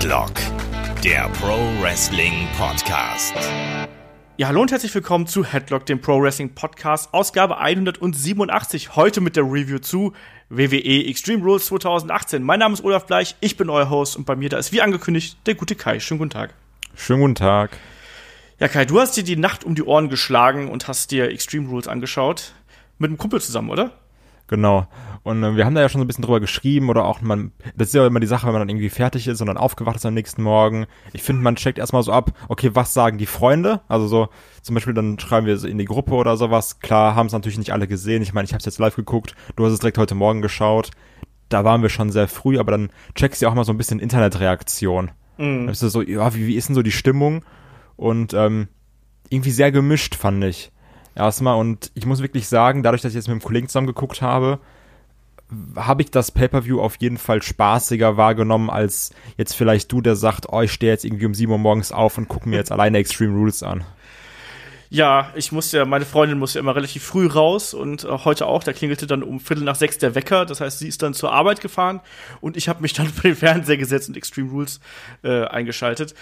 Headlock, der Pro Wrestling Podcast. Ja, hallo und herzlich willkommen zu Headlock, dem Pro Wrestling Podcast, Ausgabe 187. Heute mit der Review zu WWE Extreme Rules 2018. Mein Name ist Olaf Bleich, ich bin euer Host und bei mir da ist wie angekündigt der gute Kai. Schönen guten Tag. Schönen guten Tag. Ja, Kai, du hast dir die Nacht um die Ohren geschlagen und hast dir Extreme Rules angeschaut. Mit einem Kumpel zusammen, oder? Genau. Und äh, wir haben da ja schon so ein bisschen drüber geschrieben oder auch man, das ist ja immer die Sache, wenn man dann irgendwie fertig ist und dann aufgewacht ist am nächsten Morgen. Ich finde, man checkt erstmal so ab, okay, was sagen die Freunde? Also so, zum Beispiel dann schreiben wir in die Gruppe oder sowas. Klar, haben es natürlich nicht alle gesehen. Ich meine, ich habe es jetzt live geguckt, du hast es direkt heute Morgen geschaut. Da waren wir schon sehr früh, aber dann checkst du auch mal so ein bisschen Internetreaktion. Mhm. Dann bist du so, ja, wie, wie ist denn so die Stimmung? Und ähm, irgendwie sehr gemischt, fand ich. Erstmal, und ich muss wirklich sagen, dadurch, dass ich jetzt mit einem Kollegen zusammen geguckt habe, habe ich das Pay-Per-View auf jeden Fall spaßiger wahrgenommen, als jetzt vielleicht du, der sagt, oh, ich stehe jetzt irgendwie um 7 Uhr morgens auf und gucke mir jetzt alleine Extreme Rules an. Ja, ich musste ja, meine Freundin musste ja immer relativ früh raus und äh, heute auch, da klingelte dann um Viertel nach sechs der Wecker, das heißt, sie ist dann zur Arbeit gefahren und ich habe mich dann vor den Fernseher gesetzt und Extreme Rules äh, eingeschaltet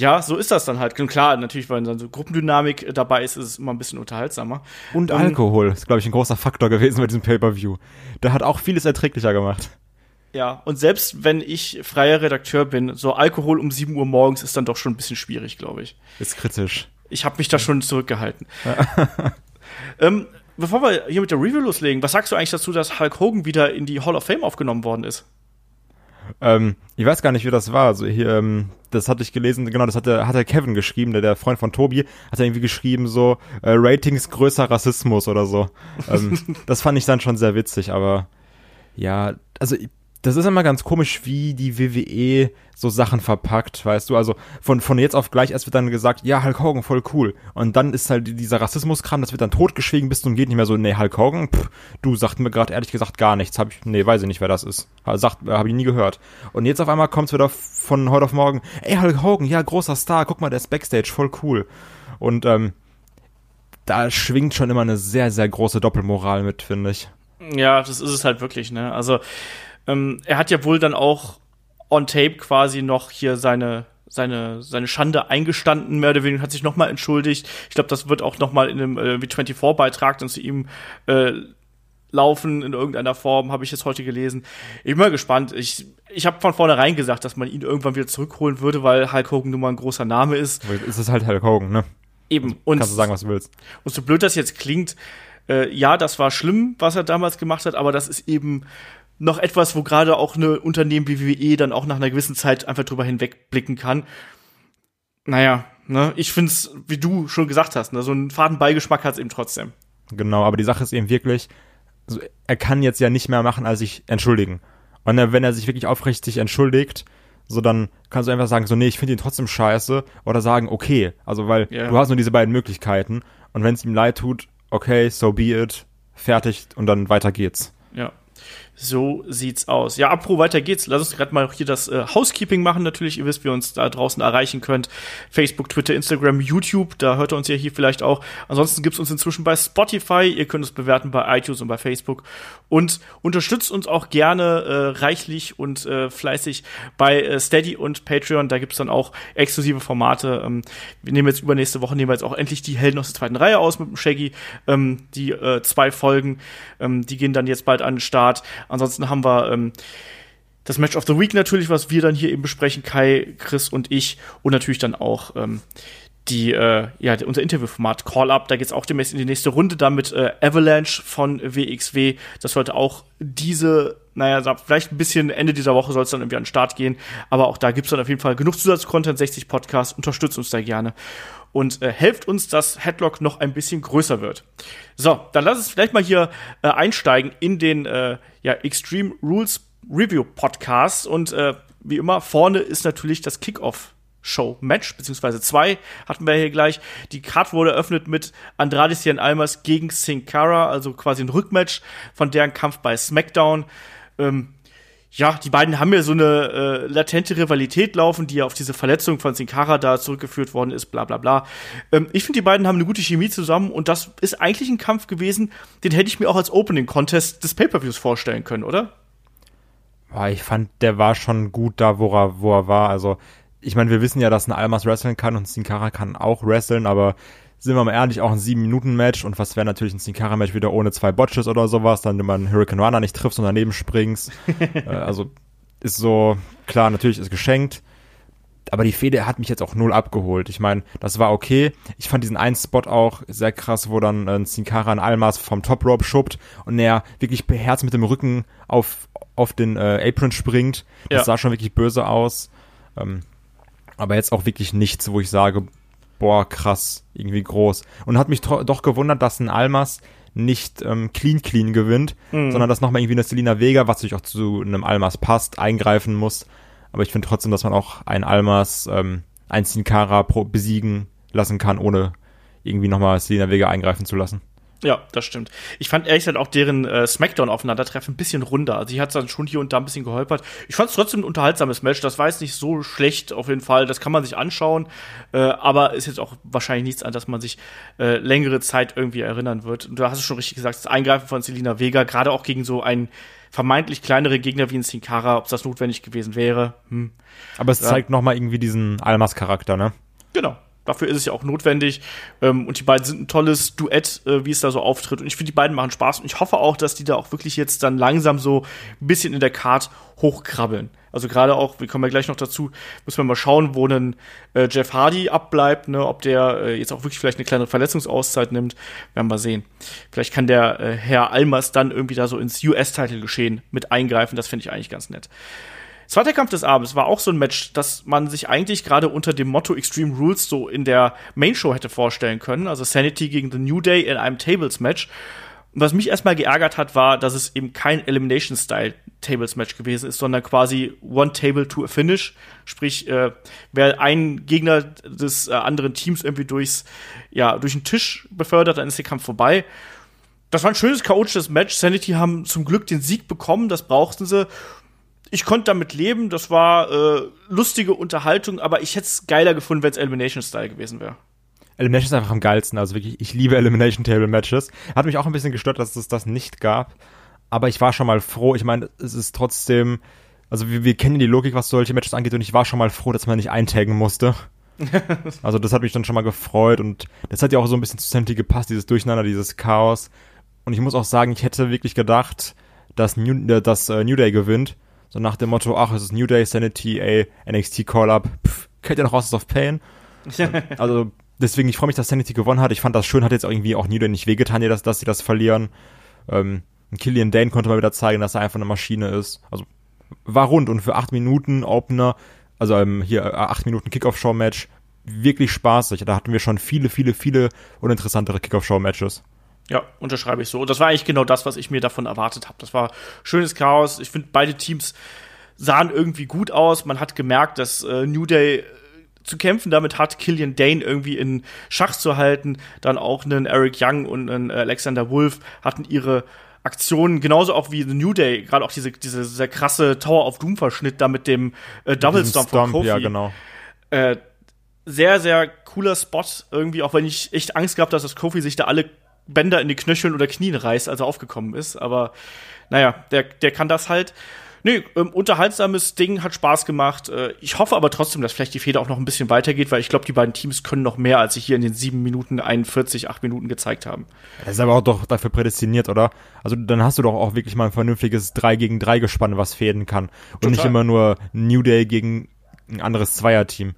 ja, so ist das dann halt. Und klar, natürlich, weil dann so Gruppendynamik äh, dabei ist, ist es immer ein bisschen unterhaltsamer. Und um, Alkohol ist, glaube ich, ein großer Faktor gewesen bei diesem Pay-Per-View. Der hat auch vieles erträglicher gemacht. Ja, und selbst wenn ich freier Redakteur bin, so Alkohol um 7 Uhr morgens ist dann doch schon ein bisschen schwierig, glaube ich. Ist kritisch. Ich habe mich da schon zurückgehalten. ähm, bevor wir hier mit der Review loslegen, was sagst du eigentlich dazu, dass Hulk Hogan wieder in die Hall of Fame aufgenommen worden ist? Ähm, ich weiß gar nicht, wie das war. Also hier, ähm, das hatte ich gelesen, genau, das hat der, hat der Kevin geschrieben, der, der Freund von Tobi, hat er irgendwie geschrieben, so, äh, Ratings größer Rassismus oder so. ähm, das fand ich dann schon sehr witzig, aber ja, also das ist immer ganz komisch, wie die WWE so Sachen verpackt, weißt du? Also von, von jetzt auf gleich erst wird dann gesagt, ja, Hulk Hogan, voll cool. Und dann ist halt dieser Rassismuskram, das wird dann totgeschwiegen bis zum geht nicht mehr so, nee, Hulk Hogan, pff, du sagst mir gerade ehrlich gesagt gar nichts. Hab ich, nee, weiß ich nicht, wer das ist. Sagt, äh, hab ich nie gehört. Und jetzt auf einmal kommt's wieder von heute auf morgen, ey, Hulk Hogan, ja, großer Star, guck mal, der ist Backstage, voll cool. Und ähm, da schwingt schon immer eine sehr, sehr große Doppelmoral mit, finde ich. Ja, das ist es halt wirklich, ne? Also ähm, er hat ja wohl dann auch on tape quasi noch hier seine seine, seine Schande eingestanden, mehr oder weniger, hat sich nochmal entschuldigt. Ich glaube, das wird auch nochmal in einem äh, W24-Beitrag dann zu ihm äh, laufen in irgendeiner Form, habe ich jetzt heute gelesen. Ich bin mal gespannt. Ich, ich habe von vornherein gesagt, dass man ihn irgendwann wieder zurückholen würde, weil Hulk Hogan nun mal ein großer Name ist. Es ist halt Hulk Hogan, ne? Eben. Und, Kannst du sagen, was du willst. Und so blöd das jetzt klingt, äh, ja, das war schlimm, was er damals gemacht hat, aber das ist eben noch etwas, wo gerade auch eine Unternehmen wie WWE dann auch nach einer gewissen Zeit einfach drüber hinwegblicken kann. Naja, ne, ich find's, wie du schon gesagt hast, ne, so einen faden Beigeschmack hat's eben trotzdem. Genau, aber die Sache ist eben wirklich, also er kann jetzt ja nicht mehr machen, als sich entschuldigen. Und wenn er sich wirklich aufrichtig entschuldigt, so dann kannst du einfach sagen, so, nee, ich finde ihn trotzdem scheiße, oder sagen, okay. Also, weil yeah. du hast nur diese beiden Möglichkeiten. Und wenn es ihm leid tut, okay, so be it, fertig und dann weiter geht's. Ja. So sieht's aus. Ja, apro, weiter geht's. Lass uns gerade mal hier das äh, Housekeeping machen. Natürlich, ihr wisst, wie ihr uns da draußen erreichen könnt. Facebook, Twitter, Instagram, YouTube. Da hört ihr uns ja hier vielleicht auch. Ansonsten gibt's uns inzwischen bei Spotify. Ihr könnt uns bewerten bei iTunes und bei Facebook. Und unterstützt uns auch gerne äh, reichlich und äh, fleißig bei äh, Steady und Patreon. Da gibt's dann auch exklusive Formate. Ähm, wir nehmen jetzt übernächste Woche nehmen wir jetzt auch endlich die Helden aus der zweiten Reihe aus mit dem Shaggy. Ähm, die äh, zwei Folgen, ähm, die gehen dann jetzt bald an den Start. Ansonsten haben wir ähm, das Match of the Week natürlich, was wir dann hier eben besprechen, Kai, Chris und ich. Und natürlich dann auch ähm, die, äh, ja, unser Interviewformat Call Up. Da geht's auch demnächst in die nächste Runde dann mit äh, Avalanche von WXW. Das sollte auch diese, naja, vielleicht ein bisschen Ende dieser Woche soll es dann irgendwie an den Start gehen. Aber auch da gibt's dann auf jeden Fall genug Zusatzcontent, 60 Podcasts. Unterstützt uns da gerne und äh, helft uns, dass Headlock noch ein bisschen größer wird. So, dann lass uns vielleicht mal hier äh, einsteigen in den äh, ja, Extreme Rules Review Podcast und äh, wie immer vorne ist natürlich das Kickoff Show Match, beziehungsweise zwei hatten wir hier gleich. Die Card wurde eröffnet mit Andrade Cien Almas gegen Sin Cara, also quasi ein Rückmatch von deren Kampf bei SmackDown. Ähm, ja, die beiden haben ja so eine äh, latente Rivalität laufen, die ja auf diese Verletzung von Sin Cara da zurückgeführt worden ist, bla bla bla. Ähm, ich finde, die beiden haben eine gute Chemie zusammen und das ist eigentlich ein Kampf gewesen, den hätte ich mir auch als Opening Contest des Pay-Per-Views vorstellen können, oder? ich fand, der war schon gut da, wo er, wo er war. Also, ich meine, wir wissen ja, dass ein Almas wresteln kann und Sin Cara kann auch wresteln, aber sind wir mal ehrlich, auch ein 7-Minuten-Match und was wäre natürlich ein Sin Cara-Match wieder ohne zwei Botches oder sowas, dann wenn man Hurricane Runner nicht triffst und daneben springst. äh, also ist so, klar, natürlich ist geschenkt, aber die Fehde hat mich jetzt auch null abgeholt. Ich meine, das war okay. Ich fand diesen einen Spot auch sehr krass, wo dann äh, Sin Cara ein Almas vom Top Rope schubbt und er wirklich beherzt mit dem Rücken auf, auf den äh, Apron springt. Das ja. sah schon wirklich böse aus. Ähm, aber jetzt auch wirklich nichts, wo ich sage, boah, krass, irgendwie groß. Und hat mich doch gewundert, dass ein Almas nicht ähm, clean clean gewinnt, mhm. sondern dass nochmal irgendwie eine Selina Vega, was sich auch zu einem Almas passt, eingreifen muss. Aber ich finde trotzdem, dass man auch ein Almas, ähm, ein Sin Cara besiegen lassen kann, ohne irgendwie nochmal Selina Vega eingreifen zu lassen. Ja, das stimmt. Ich fand ehrlich gesagt auch deren äh, Smackdown-Aufeinandertreffen ein bisschen runder. Also ich hat dann schon hier und da ein bisschen geholpert. Ich fand es trotzdem ein unterhaltsames Match. Das war jetzt nicht so schlecht auf jeden Fall. Das kann man sich anschauen. Äh, aber ist jetzt auch wahrscheinlich nichts an, dass man sich äh, längere Zeit irgendwie erinnern wird. Und da hast du schon richtig gesagt, das Eingreifen von Selina Vega, gerade auch gegen so einen vermeintlich kleinere Gegner wie ein Sin Cara, ob das notwendig gewesen wäre. Hm. Aber es ja. zeigt nochmal irgendwie diesen Almas-Charakter, ne? Genau, Dafür ist es ja auch notwendig. Ähm, und die beiden sind ein tolles Duett, äh, wie es da so auftritt. Und ich finde, die beiden machen Spaß. Und ich hoffe auch, dass die da auch wirklich jetzt dann langsam so ein bisschen in der Card hochkrabbeln. Also gerade auch, wir kommen ja gleich noch dazu, müssen wir mal schauen, wo ein äh, Jeff Hardy abbleibt, ne, ob der äh, jetzt auch wirklich vielleicht eine kleine Verletzungsauszeit nimmt, werden wir sehen. Vielleicht kann der äh, Herr Almas dann irgendwie da so ins US-Title geschehen mit eingreifen, das finde ich eigentlich ganz nett. Zweiter Kampf des Abends war auch so ein Match, das man sich eigentlich gerade unter dem Motto Extreme Rules so in der Main Show hätte vorstellen können. Also Sanity gegen The New Day in einem Tables-Match. Und was mich erstmal geärgert hat, war, dass es eben kein Elimination-Style Tables-Match gewesen ist, sondern quasi One Table to a Finish. Sprich, äh, wer einen Gegner des äh, anderen Teams irgendwie durchs, ja, durch den Tisch befördert, dann ist der Kampf vorbei. Das war ein schönes, chaotisches Match. Sanity haben zum Glück den Sieg bekommen, das brauchten sie ich konnte damit leben, das war äh, lustige Unterhaltung, aber ich hätte es geiler gefunden, wenn es Elimination Style gewesen wäre. Elimination ist einfach am geilsten, also wirklich, ich liebe Elimination Table Matches. Hat mich auch ein bisschen gestört, dass es das nicht gab, aber ich war schon mal froh. Ich meine, es ist trotzdem, also wir, wir kennen die Logik, was solche Matches angeht, und ich war schon mal froh, dass man nicht eintaggen musste. also das hat mich dann schon mal gefreut und das hat ja auch so ein bisschen zu Sanity gepasst, dieses Durcheinander, dieses Chaos. Und ich muss auch sagen, ich hätte wirklich gedacht, dass New, äh, dass, äh, New Day gewinnt so nach dem Motto, ach, es ist New Day, Sanity, ey, NXT Call-Up, kennt ihr noch Houses of Pain? also, deswegen, ich freue mich, dass Sanity gewonnen hat. Ich fand das schön, hat jetzt irgendwie auch New Day nicht wehgetan, dass, dass sie das verlieren. Ähm, Killian Dane konnte mal wieder zeigen, dass er einfach eine Maschine ist. Also, war rund und für acht Minuten Opener, also ähm, hier äh, acht Minuten Kickoff-Show-Match, wirklich spaßig. Da hatten wir schon viele, viele, viele uninteressantere Kickoff-Show-Matches. Ja, unterschreibe ich so. Und das war eigentlich genau das, was ich mir davon erwartet habe. Das war schönes Chaos. Ich finde, beide Teams sahen irgendwie gut aus. Man hat gemerkt, dass äh, New Day äh, zu kämpfen damit hat, Killian Dane irgendwie in Schach zu halten. Dann auch einen Eric Young und einen Alexander Wolf hatten ihre Aktionen, genauso auch wie The New Day, gerade auch diese, diese sehr krasse Tower of Doom Verschnitt da mit dem äh, Double Stomp von Kofi. Ja, genau. Äh, sehr, sehr cooler Spot irgendwie, auch wenn ich echt Angst gehabt dass Kofi sich da alle Bänder in die Knöcheln oder Knien reißt, als er aufgekommen ist. Aber naja, der, der kann das halt. Nee, ähm, unterhaltsames Ding, hat Spaß gemacht. Äh, ich hoffe aber trotzdem, dass vielleicht die Feder auch noch ein bisschen weitergeht, weil ich glaube, die beiden Teams können noch mehr, als sie hier in den sieben Minuten 41, acht Minuten gezeigt haben. Das ist aber auch doch dafür prädestiniert, oder? Also dann hast du doch auch wirklich mal ein vernünftiges 3 gegen 3 Gespann, was fäden kann. Und Total. nicht immer nur New Day gegen ein anderes Zweierteam.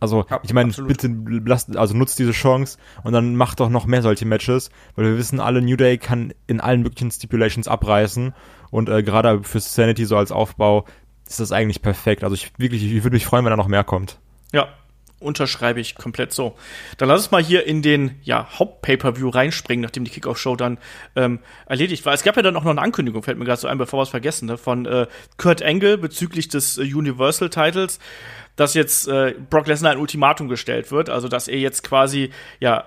Also, ja, ich meine, bitte lasst, also nutzt diese Chance und dann macht doch noch mehr solche Matches, weil wir wissen alle, New Day kann in allen möglichen Stipulations abreißen und äh, gerade für Sanity so als Aufbau ist das eigentlich perfekt. Also ich wirklich, ich würde mich freuen, wenn da noch mehr kommt. Ja, unterschreibe ich komplett so. Dann lass uns mal hier in den ja, Haupt-Pay-Per-View reinspringen, nachdem die Kickoff-Show dann ähm, erledigt war. Es gab ja dann auch noch eine Ankündigung, fällt mir gerade so ein, bevor wir es vergessen, ne, von äh, Kurt Angle bezüglich des äh, Universal-Titles dass jetzt äh, Brock Lesnar ein Ultimatum gestellt wird, also dass er jetzt quasi, ja,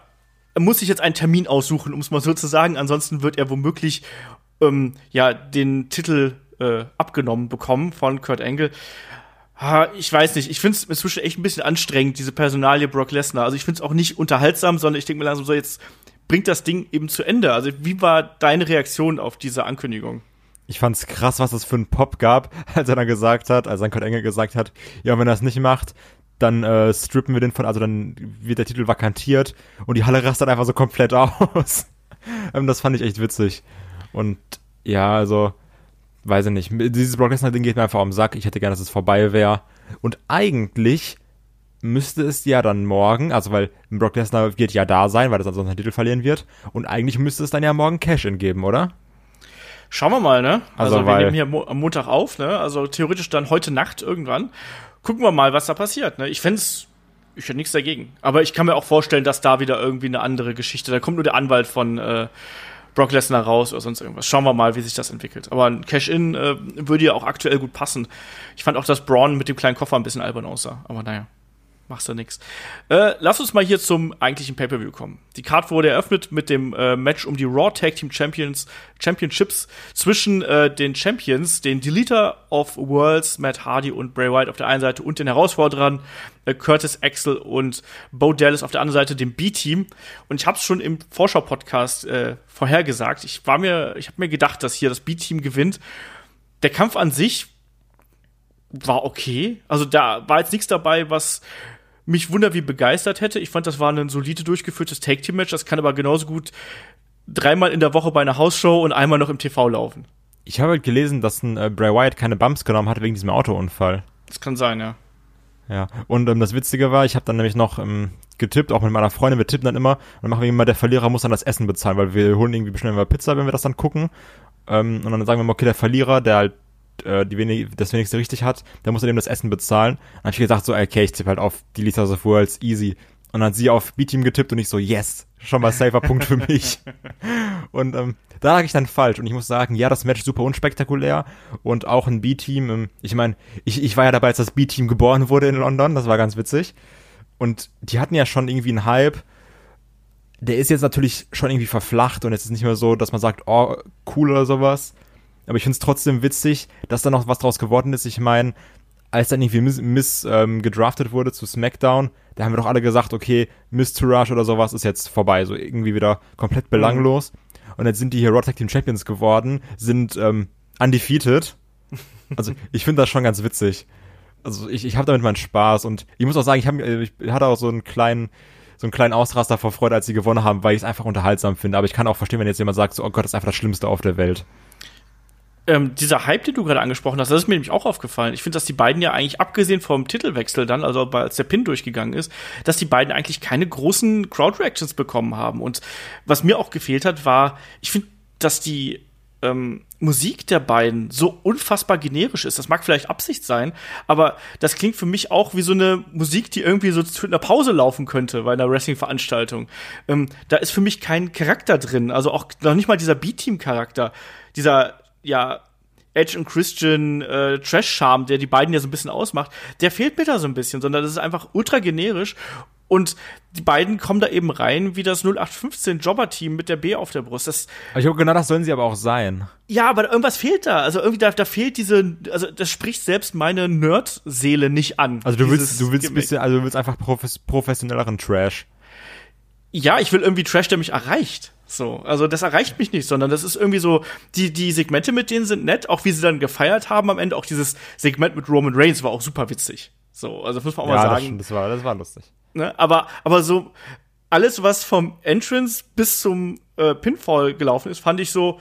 er muss sich jetzt einen Termin aussuchen, um es mal so zu sagen, ansonsten wird er womöglich ähm, ja den Titel äh, abgenommen bekommen von Kurt Angle. Ha, ich weiß nicht, ich finde es inzwischen echt ein bisschen anstrengend, diese Personalie Brock Lesnar. Also ich finde es auch nicht unterhaltsam, sondern ich denke mir langsam so, jetzt bringt das Ding eben zu Ende. Also wie war deine Reaktion auf diese Ankündigung? Ich fand's krass, was es für einen Pop gab, als er dann gesagt hat, als dann Kurt Engel gesagt hat, ja, wenn er es nicht macht, dann äh, strippen wir den von, also dann wird der Titel vakantiert und die Halle rastet einfach so komplett aus. ähm, das fand ich echt witzig. Und ja, also, weiß ich nicht. Dieses Brock Lesnar-Ding geht mir einfach den Sack. Ich hätte gerne, dass es vorbei wäre. Und eigentlich müsste es ja dann morgen, also weil Brock Lesnar wird ja da sein, weil er sonst einen Titel verlieren wird. Und eigentlich müsste es dann ja morgen Cash-In geben, oder? Schauen wir mal, ne? Also, Also, wir nehmen hier Mo am Montag auf, ne? Also theoretisch dann heute Nacht irgendwann. Gucken wir mal, was da passiert, ne? Ich fänd's, ich hätte nichts dagegen. Aber ich kann mir auch vorstellen, dass da wieder irgendwie eine andere Geschichte, da kommt nur der Anwalt von äh, Brock Lesnar raus oder sonst irgendwas. Schauen wir mal, wie sich das entwickelt. Aber ein Cash-In äh, würde ja auch aktuell gut passen. Ich fand auch, dass Braun mit dem kleinen Koffer ein bisschen albern aussah. Aber naja. Machst du nix. Äh, lass uns mal hier zum eigentlichen Pay-Per-View kommen. Die Card wurde eröffnet mit dem äh, Match um die Raw Tag Team Champions Championships zwischen äh, den Champions, den Deleter of Worlds, Matt Hardy und Bray Wyatt auf der einen Seite und den Herausforderern äh, Curtis Axel und Bo Dallas auf der anderen Seite, dem B-Team. Und ich habe es schon im Vorschau-Podcast äh, vorhergesagt. Ich war mir, ich habe mir gedacht, dass hier das B-Team gewinnt. Der Kampf an sich war okay. Also da war jetzt nichts dabei, was mich wunder wie begeistert hätte. Ich fand, das war ein solide durchgeführtes Take-Team-Match. Das kann aber genauso gut dreimal in der Woche bei einer Hausshow und einmal noch im TV laufen. Ich habe halt gelesen, dass ein äh, Bray Wyatt keine Bumps genommen hat wegen diesem Autounfall. Das kann sein, ja. Ja, und ähm, das Witzige war, ich habe dann nämlich noch ähm, getippt, auch mit meiner Freundin, wir tippen dann immer und dann machen wir immer, der Verlierer muss dann das Essen bezahlen, weil wir holen irgendwie bestimmt immer Pizza, wenn wir das dann gucken. Ähm, und dann sagen wir mal, okay, der Verlierer, der halt äh, die wenig, das wenigste richtig hat, der muss dann eben das Essen bezahlen. Dann habe ich gesagt, so, okay, ich tippe halt auf die Litas of Worlds, easy. Und dann hat sie auf B-Team getippt und ich so, yes, schon mal safer Punkt für mich. Und ähm, da lag ich dann falsch. Und ich muss sagen, ja, das Match super unspektakulär. Und auch ein B-Team. Ähm, ich meine, ich, ich war ja dabei, als das B-Team geboren wurde in London. Das war ganz witzig. Und die hatten ja schon irgendwie einen Hype. Der ist jetzt natürlich schon irgendwie verflacht. Und es ist nicht mehr so, dass man sagt, oh, cool oder sowas. Aber ich finde es trotzdem witzig, dass da noch was draus geworden ist. Ich meine, als dann irgendwie Miss, Miss ähm, gedraftet wurde zu SmackDown, da haben wir doch alle gesagt, okay, Miss Tourage oder sowas ist jetzt vorbei, so irgendwie wieder komplett belanglos. Und jetzt sind die hier Raw Tag Team Champions geworden, sind ähm, undefeated. Also ich finde das schon ganz witzig. Also ich, ich habe damit meinen Spaß und ich muss auch sagen, ich, hab, äh, ich hatte auch so einen kleinen so einen kleinen Ausraster vor Freude, als sie gewonnen haben, weil ich es einfach unterhaltsam finde. Aber ich kann auch verstehen, wenn jetzt jemand sagt, so, oh Gott, das ist einfach das Schlimmste auf der Welt. Ähm, dieser Hype, den du gerade angesprochen hast, das ist mir nämlich auch aufgefallen. Ich finde, dass die beiden ja eigentlich, abgesehen vom Titelwechsel dann, also als der Pin durchgegangen ist, dass die beiden eigentlich keine großen Crowd-Reactions bekommen haben. Und was mir auch gefehlt hat, war, ich finde, dass die ähm, Musik der beiden so unfassbar generisch ist. Das mag vielleicht Absicht sein, aber das klingt für mich auch wie so eine Musik, die irgendwie so zu einer Pause laufen könnte bei einer Wrestling-Veranstaltung. Ähm, da ist für mich kein Charakter drin, also auch noch nicht mal dieser B-Team-Charakter, dieser ja Edge und Christian äh, Trash-Charme, der die beiden ja so ein bisschen ausmacht, der fehlt mir da so ein bisschen, sondern das ist einfach ultra generisch und die beiden kommen da eben rein wie das 0815 Jobber-Team mit der B auf der Brust. Das, ich glaube, genau das sollen sie aber auch sein. ja, aber irgendwas fehlt da. Also irgendwie da, da fehlt diese, also das spricht selbst meine Nerd-Seele nicht an. Also du willst, du willst ein bisschen, also du willst einfach profes professionelleren Trash. ja, ich will irgendwie Trash, der mich erreicht. So, also das erreicht mich nicht, sondern das ist irgendwie so, die, die Segmente mit denen sind nett, auch wie sie dann gefeiert haben am Ende. Auch dieses Segment mit Roman Reigns war auch super witzig. So, also das muss man auch mal Ja, das, sagen. stimmt, das war, das war lustig. Ne? Aber, aber so alles, was vom Entrance bis zum äh, Pinfall gelaufen ist, fand ich so,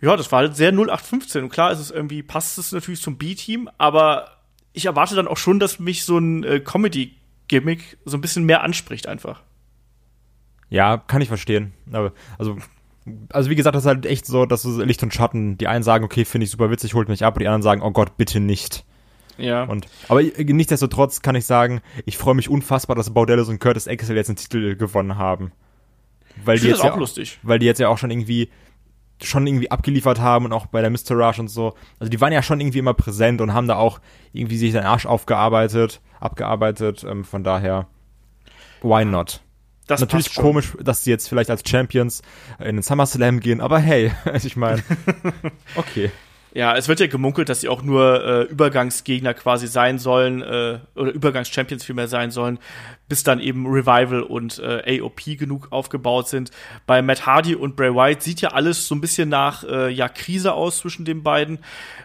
ja, das war halt sehr 0815. Und klar ist es irgendwie, passt es natürlich zum B-Team, aber ich erwarte dann auch schon, dass mich so ein äh, Comedy-Gimmick so ein bisschen mehr anspricht einfach. Ja, kann ich verstehen. Aber, also, also wie gesagt, das ist halt echt so, dass es Licht und Schatten, die einen sagen, okay, finde ich super witzig, holt mich ab, und die anderen sagen, oh Gott, bitte nicht. Ja. Und, aber äh, nichtsdestotrotz kann ich sagen, ich freue mich unfassbar, dass Baudellos und Curtis Axel jetzt einen Titel gewonnen haben. Weil ich die jetzt das ja auch lustig. weil die jetzt ja auch schon irgendwie schon irgendwie abgeliefert haben und auch bei der Mr. Rush und so. Also die waren ja schon irgendwie immer präsent und haben da auch irgendwie sich den Arsch aufgearbeitet, abgearbeitet. Ähm, von daher, why not? Das Natürlich komisch, dass sie jetzt vielleicht als Champions in den SummerSlam gehen, aber hey, ich meine, okay. Ja, es wird ja gemunkelt, dass sie auch nur äh, Übergangsgegner quasi sein sollen, äh, oder Übergangschampions vielmehr sein sollen, bis dann eben Revival und äh, AOP genug aufgebaut sind. Bei Matt Hardy und Bray Wyatt sieht ja alles so ein bisschen nach äh, ja, Krise aus zwischen den beiden.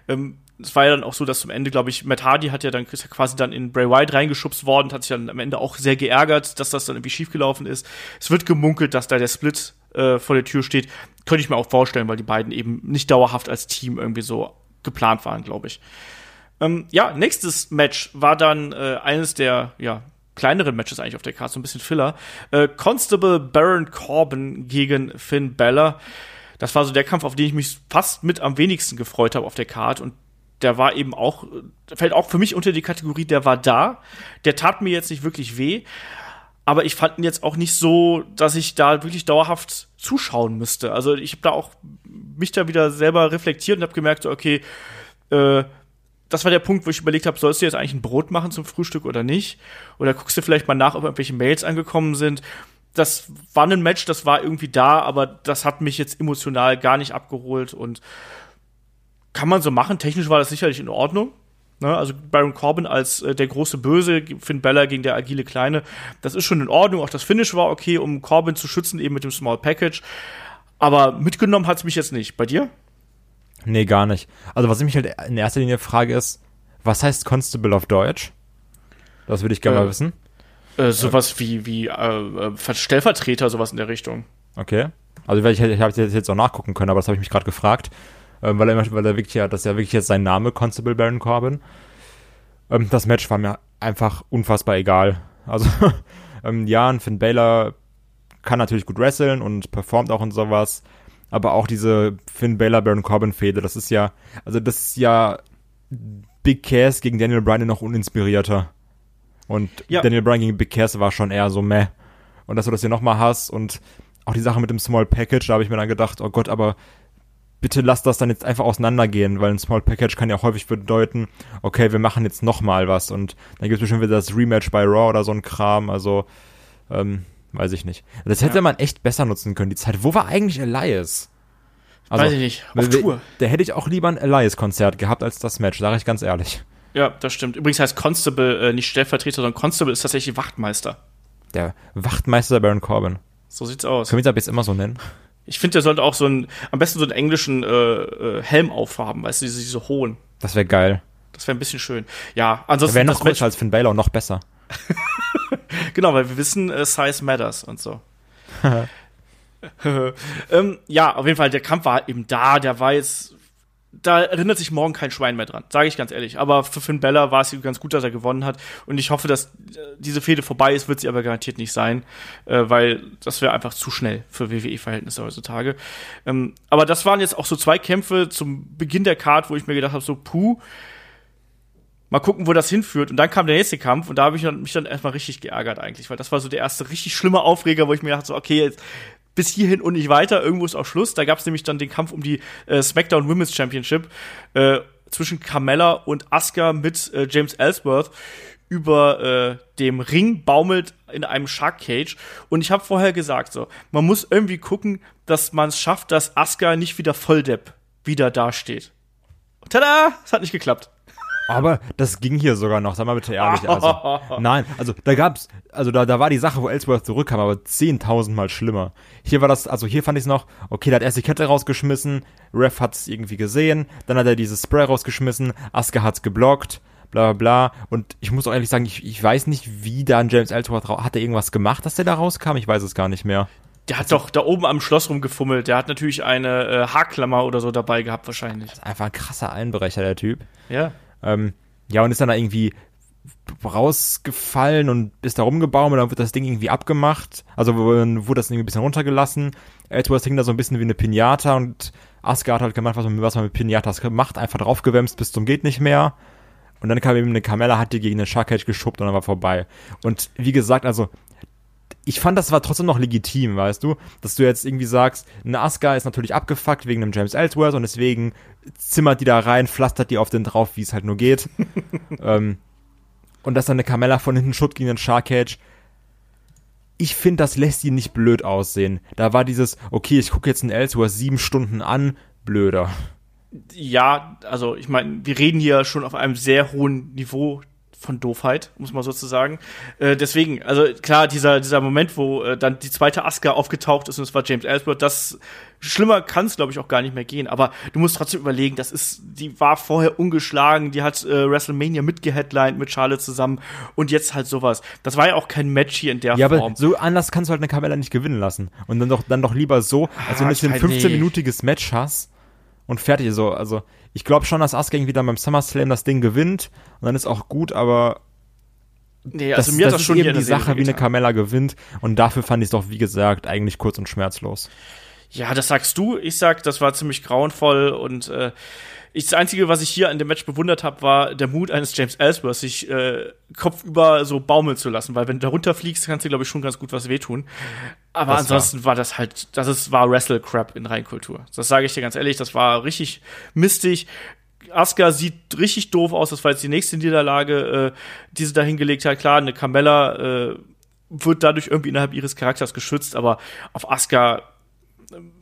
Ähm, es war ja dann auch so, dass zum Ende, glaube ich, Matt Hardy hat ja dann ist ja quasi dann in Bray Wyatt reingeschubst worden, hat sich dann am Ende auch sehr geärgert, dass das dann irgendwie schiefgelaufen ist. Es wird gemunkelt, dass da der Split äh, vor der Tür steht. Könnte ich mir auch vorstellen, weil die beiden eben nicht dauerhaft als Team irgendwie so geplant waren, glaube ich. Ähm, ja, nächstes Match war dann äh, eines der, ja, kleineren Matches eigentlich auf der Karte, so ein bisschen Filler. Äh, Constable Baron Corbin gegen Finn Balor. Das war so der Kampf, auf den ich mich fast mit am wenigsten gefreut habe auf der Karte und der war eben auch, fällt auch für mich unter die Kategorie, der war da. Der tat mir jetzt nicht wirklich weh, aber ich fand ihn jetzt auch nicht so, dass ich da wirklich dauerhaft zuschauen müsste. Also ich habe da auch mich da wieder selber reflektiert und habe gemerkt, so, okay, äh, das war der Punkt, wo ich überlegt habe, sollst du jetzt eigentlich ein Brot machen zum Frühstück oder nicht? Oder guckst du vielleicht mal nach, ob irgendwelche Mails angekommen sind? Das war ein Match, das war irgendwie da, aber das hat mich jetzt emotional gar nicht abgeholt und kann man so machen. Technisch war das sicherlich in Ordnung. Ne, also Baron Corbin als äh, der große Böse, Finn Bella gegen der agile Kleine, das ist schon in Ordnung. Auch das Finish war okay, um Corbin zu schützen, eben mit dem Small Package. Aber mitgenommen hat es mich jetzt nicht. Bei dir? Nee, gar nicht. Also was ich mich halt in erster Linie frage ist, was heißt Constable auf Deutsch? Das würde ich gerne äh, mal wissen. Äh, sowas wie, wie äh, äh Stellvertreter, sowas in der Richtung. Okay. Also ich, ich habe jetzt auch nachgucken können, aber das habe ich mich gerade gefragt ähm, weil, er, weil er wirklich ja, das ist ja wirklich jetzt sein Name, Constable Baron Corbin. Ähm, das Match war mir einfach unfassbar egal. Also, ähm, ja, ein Finn Balor kann natürlich gut wresteln und performt auch und sowas. Aber auch diese Finn Balor Baron Corbin Fehde, das ist ja, also das ist ja Big Cass gegen Daniel Bryan noch uninspirierter. Und ja. Daniel Bryan gegen Big Cass war schon eher so meh. Und dass du das hier nochmal hast und auch die Sache mit dem Small Package, da habe ich mir dann gedacht, oh Gott, aber bitte lass das dann jetzt einfach auseinandergehen, weil ein Small Package kann ja häufig bedeuten, okay, wir machen jetzt nochmal was und dann gibt es bestimmt wieder das Rematch bei Raw oder so ein Kram, also ähm, weiß ich nicht. Das hätte ja. man echt besser nutzen können, die Zeit. Wo war eigentlich Elias? Also, weiß ich nicht, auf Tour. Da hätte ich auch lieber ein Elias-Konzert gehabt als das Match, sage ich ganz ehrlich. Ja, das stimmt. Übrigens heißt Constable äh, nicht Stellvertreter, sondern Constable ist tatsächlich Wachtmeister. Der Wachtmeister Baron Corbin. So sieht's aus. Können wir ihn ab jetzt immer so nennen? Ich finde, der sollte auch so einen, am besten so einen englischen äh, äh, Helm aufhaben, weißt du, diese, diese hohen. Das wäre geil. Das wäre ein bisschen schön. Ja, ansonsten. Wäre noch größer als Finn Balor noch besser. genau, weil wir wissen, äh, Size matters und so. ähm, ja, auf jeden Fall, der Kampf war eben da, der war jetzt da erinnert sich morgen kein Schwein mehr dran, sage ich ganz ehrlich. Aber für Finn Bella war es ganz gut, dass er gewonnen hat. Und ich hoffe, dass äh, diese Fehde vorbei ist, wird sie aber garantiert nicht sein, äh, weil das wäre einfach zu schnell für WWE-Verhältnisse heutzutage. Ähm, aber das waren jetzt auch so zwei Kämpfe zum Beginn der Card, wo ich mir gedacht habe, so puh, mal gucken, wo das hinführt. Und dann kam der nächste Kampf und da habe ich mich dann erstmal richtig geärgert eigentlich, weil das war so der erste richtig schlimme Aufreger, wo ich mir dachte, so, okay, jetzt bis hierhin und nicht weiter. Irgendwo ist auch Schluss. Da gab es nämlich dann den Kampf um die äh, SmackDown Women's Championship äh, zwischen Carmella und Asuka mit äh, James Ellsworth über äh, dem Ring baumelt in einem Shark Cage und ich habe vorher gesagt so, man muss irgendwie gucken, dass man es schafft, dass Asuka nicht wieder Volldepp wieder dasteht. Tada, es hat nicht geklappt. Aber das ging hier sogar noch, sag mal bitte ehrlich. Also, nein, also da gab's, also da, da war die Sache, wo Ellsworth zurückkam, aber zehntausendmal schlimmer. Hier war das, also hier fand ich es noch, okay, der hat erst die Kette rausgeschmissen, Ref hat's irgendwie gesehen, dann hat er dieses Spray rausgeschmissen, Aske hat's geblockt, bla bla bla. Und ich muss auch ehrlich sagen, ich, ich weiß nicht, wie dann James Ellsworth, hat er irgendwas gemacht, dass der da rauskam? Ich weiß es gar nicht mehr. Der hat doch da oben am Schloss rumgefummelt. Der hat natürlich eine äh, Haarklammer oder so dabei gehabt, wahrscheinlich. Das ist einfach ein krasser Einbrecher, der Typ. Ja. Ähm, ja, und ist dann da irgendwie rausgefallen und ist da rumgebaut und dann wird das Ding irgendwie abgemacht. Also wurde das irgendwie ein bisschen runtergelassen. Edwards hing da so ein bisschen wie eine Pinata und Asuka hat gemacht, was man, was man mit Pinatas macht, einfach draufgewämst bis zum geht nicht mehr. Und dann kam eben eine Kamella, hat die gegen den Shark Cage geschubbt und dann war vorbei. Und wie gesagt, also ich fand, das war trotzdem noch legitim, weißt du? Dass du jetzt irgendwie sagst, eine Asuka ist natürlich abgefuckt wegen einem James Ellsworth und deswegen zimmert die da rein, pflastert die auf den drauf, wie es halt nur geht. ähm, und dass dann eine Carmella von hinten schutt gegen den Shark Cage. Ich finde, das lässt ihn nicht blöd aussehen. Da war dieses, okay, ich gucke jetzt einen Ellsworth sieben Stunden an, blöder. Ja, also ich meine, wir reden hier schon auf einem sehr hohen Niveau von Doofheit, muss man sozusagen. Äh, deswegen, also klar, dieser, dieser Moment, wo äh, dann die zweite Asuka aufgetaucht ist und es war James Ellsworth, das schlimmer kann es, glaube ich, auch gar nicht mehr gehen. Aber du musst trotzdem überlegen, das ist, die war vorher ungeschlagen, die hat äh, WrestleMania mitgeheadlined mit Charlotte zusammen und jetzt halt sowas. Das war ja auch kein Match hier in der ja, Form. aber so anders kannst du halt eine Carmella nicht gewinnen lassen. Und dann doch, dann doch lieber so, als wenn Ah, du jetzt ein ich weiß 15-minütiges Match hast und fertig so. Also, ich glaube schon, dass Asuka irgendwie dann beim SummerSlam das Ding gewinnt und dann ist auch gut, aber nee, das, also mir hat das das schon ist hier eben die Sache, wie eine. Carmella gewinnt und dafür fand ich es doch, wie gesagt, eigentlich kurz und schmerzlos. Ja, das sagst du. Ich sag, das war ziemlich grauenvoll und äh, ich, das Einzige, was ich hier an dem Match bewundert habe, war der Mut eines James Ellsworth, sich äh, kopfüber so baumeln zu lassen, weil wenn du da runterfliegst, kannst du, glaube ich, schon ganz gut was wehtun. Aber Das ansonsten war. das halt, das ist, war Wrestle-Crap in Reinkultur. Das sage ich dir ganz ehrlich, das war richtig mistig. Asuka sieht richtig doof aus, das war jetzt die nächste Niederlage, äh, die sie da hingelegt hat. Klar, eine Carmella äh, wird dadurch irgendwie innerhalb ihres Charakters geschützt, aber auf Asuka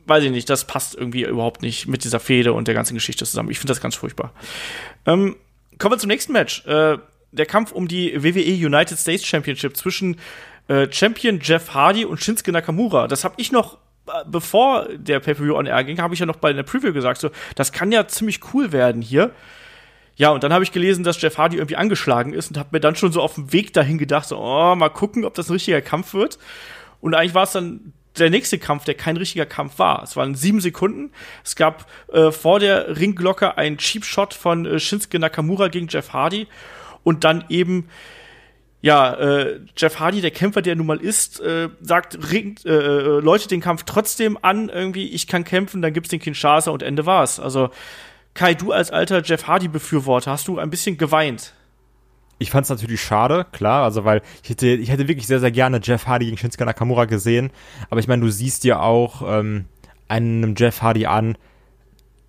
weiß ich nicht, das passt irgendwie überhaupt nicht mit dieser Fehde und der ganzen Geschichte zusammen. Ich finde das ganz furchtbar. Ähm, kommen wir zum nächsten Match. Äh, der Kampf um die WWE United States Championship zwischen äh, Champion Jeff Hardy und Shinsuke Nakamura. Das habe ich noch äh, bevor der Pay-Per-View on Air ging, habe ich ja noch bei der Preview gesagt, so, das kann ja ziemlich cool werden hier. Ja, und dann habe ich gelesen, dass Jeff Hardy irgendwie angeschlagen ist und habe mir dann schon so auf dem Weg dahin gedacht, so, oh, mal gucken, ob das ein richtiger Kampf wird. Und eigentlich war es dann der nächste Kampf, der kein richtiger Kampf war. Es waren sieben Sekunden. Es gab äh, vor der Ringglocke einen Cheap Shot von äh, Shinsuke Nakamura gegen Jeff Hardy und dann eben ja, äh, Jeff Hardy, der Kämpfer, der nun mal ist, äh, sagt, ringt, äh, äh, läutet den Kampf trotzdem an, irgendwie, ich kann kämpfen, dann gibt's den Kinshasa und Ende war's. Also, Kai, du als alter Jeff Hardy-Befürworter, hast du ein bisschen geweint. Ich fand es natürlich schade, klar, also weil ich hätte, ich hätte wirklich sehr, sehr gerne Jeff Hardy gegen Shinsuke Nakamura gesehen. Aber ich meine, du siehst ja auch ähm, einem Jeff Hardy an,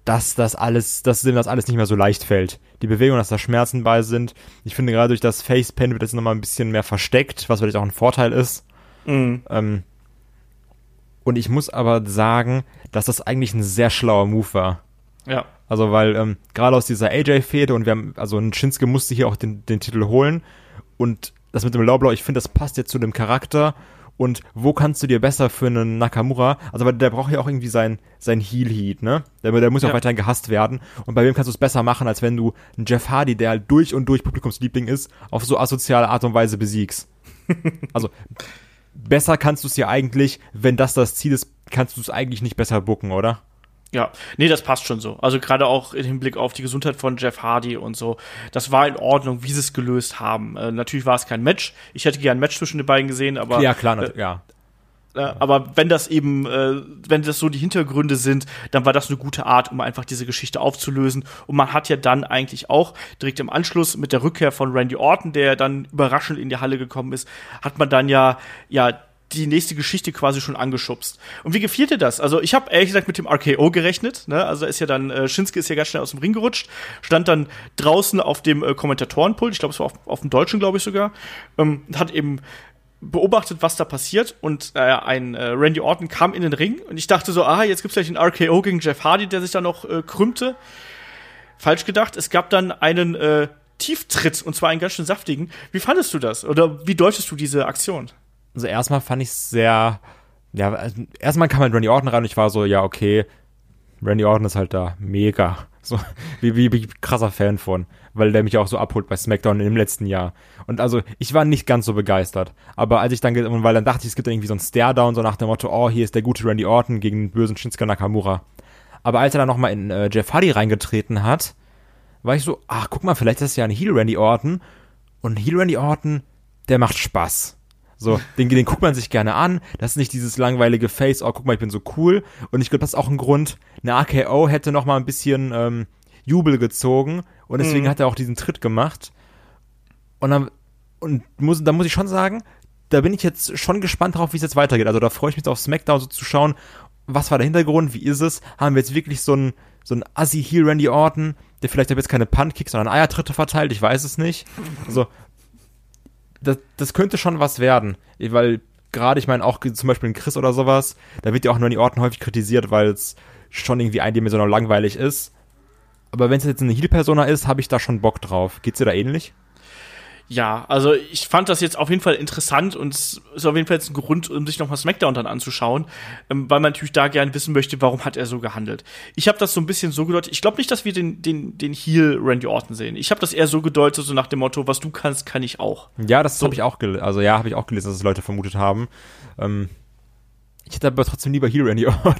dass das alles, dass dem das alles nicht mehr so leicht fällt. Die Bewegung, dass da Schmerzen bei sind. Ich finde gerade durch das Facepaint wird das nochmal ein bisschen mehr versteckt, was vielleicht auch ein Vorteil ist. Mhm. Ähm, und ich muss aber sagen, dass das eigentlich ein sehr schlauer Move war. Ja. Also weil ähm, gerade aus dieser AJ-Fehde und wir haben, also ein Shinsuke musste hier auch den, den Titel holen und das mit dem Laublau, ich finde, das passt jetzt zu dem Charakter und wo kannst du dir besser für einen Nakamura, also weil der braucht ja auch irgendwie sein, sein Heel-Heat, ne? Der, der muss ja auch weiterhin gehasst werden und bei wem kannst du es besser machen, als wenn du einen Jeff Hardy, der halt durch und durch Publikumsliebling ist, auf so asoziale Art und Weise besiegst. also besser kannst du es ja eigentlich, wenn das das Ziel ist, kannst du es eigentlich nicht besser bucken, oder? Ja, nee, das passt schon so. Also gerade auch im Hinblick auf die Gesundheit von Jeff Hardy und so. Das war in Ordnung, wie sie es gelöst haben. Äh, natürlich war es kein Match. Ich hätte gerne ein Match zwischen den beiden gesehen, aber ja, klar, natürlich, ja. Äh, aber wenn das eben, äh, wenn das so die Hintergründe sind, dann war das eine gute Art, um einfach diese Geschichte aufzulösen. Und man hat ja dann eigentlich auch direkt im Anschluss mit der Rückkehr von Randy Orton, der dann überraschend in die Halle gekommen ist, hat man dann ja, ja, die nächste Geschichte quasi schon angeschubst. Und wie gefiel dir das? Also ich habe ehrlich gesagt mit dem RKO gerechnet. Ne? Also ist ja dann, äh, Shinsuke ist ja ganz schnell aus dem Ring gerutscht, stand dann draußen auf dem äh, Kommentatorenpult, ich glaube es war auf, auf dem Deutschen, glaube ich sogar, ähm, hat eben beobachtet, was da passiert und äh, ein äh, Randy Orton kam in den Ring und ich dachte so, ah, jetzt gibt's gleich einen RKO gegen Jeff Hardy, der sich da noch äh, krümmte. Falsch gedacht, es gab dann einen äh, Tieftritt und zwar einen ganz schön saftigen. Wie fandest du das oder wie deutest du diese Aktion? Also erstmal fand ich es sehr, ja, also erstmal kam halt Randy Orton rein und ich war so, ja, okay, Randy Orton ist halt da mega. So, wie, wie, wie krasser Fan von, weil der mich auch so abholt bei SmackDown im letzten Jahr. Und also, ich war nicht ganz so begeistert. Aber als ich dann, und weil dann dachte ich, es gibt irgendwie so einen Stare-Down, so nach dem Motto, oh, hier ist der gute Randy Orton gegen den bösen Shinsuke Nakamura. Aber als er dann nochmal in äh, Jeff Hardy reingetreten hat, war ich so, ach, guck mal, vielleicht ist das ja ein Heel Randy Orton. Und Heel Randy Orton, der macht Spaß. So, den, den guckt man sich gerne an. Das ist nicht dieses langweilige Face, oh, guck mal, ich bin so cool. Und ich glaube, das ist auch ein Grund. Eine AKO hätte noch mal ein bisschen ähm, Jubel gezogen. Und deswegen Mhm. hat er auch diesen Tritt gemacht. Und dann, und muss, da muss ich schon sagen, da bin ich jetzt schon gespannt drauf, wie es jetzt weitergeht. Also da freue ich mich auf SmackDown so zu schauen, was war der Hintergrund, wie ist es? Haben wir jetzt wirklich so einen so einen Assi Heel Randy Orton, der vielleicht jetzt keine Punt-Kicks, sondern Eiertritte verteilt, ich weiß es nicht. Also das, das könnte schon was werden, weil gerade, ich meine, auch zum Beispiel ein Chris oder sowas, da wird ja auch nur die Orten häufig kritisiert, weil es schon irgendwie eindimensional langweilig ist. Aber wenn es jetzt eine Heal-Persona ist, habe ich da schon Bock drauf. Geht's dir da ähnlich? Ja, also ich fand das jetzt auf jeden Fall interessant und es ist auf jeden Fall jetzt ein Grund, um sich nochmal Smackdown dann anzuschauen, ähm, weil man natürlich da gerne wissen möchte, warum hat er so gehandelt. Ich habe das so ein bisschen so gedeutet, ich glaube nicht, dass wir den, den, den Heel Randy Orton sehen. Ich habe das eher so gedeutet, so nach dem Motto, was du kannst, kann ich auch. Ja, das So. habe ich auch gelesen. Also ja, habe ich auch gelesen, dass es Leute vermutet haben. Ähm, ich hätte aber trotzdem lieber Heel Randy Orton.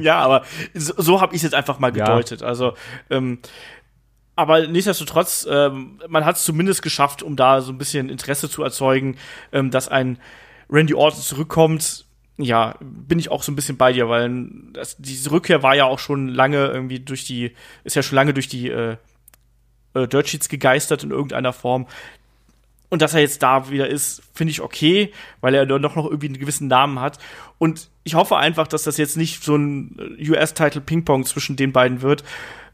ja, aber so, so habe ich es jetzt einfach mal Ja. gedeutet. Also, ähm, aber nichtsdestotrotz, ähm, man hat es zumindest geschafft, um da so ein bisschen Interesse zu erzeugen, ähm, dass ein Randy Orton zurückkommt. Ja, bin ich auch so ein bisschen bei dir, weil das, diese Rückkehr war ja auch schon lange irgendwie durch die, ist ja schon lange durch die äh, äh, Dirt Sheets gegeistert in irgendeiner Form. Und dass er jetzt da wieder ist, finde ich okay, weil er doch noch irgendwie einen gewissen Namen hat. Und ich hoffe einfach, dass das jetzt nicht so ein US-Title Ping-Pong zwischen den beiden wird,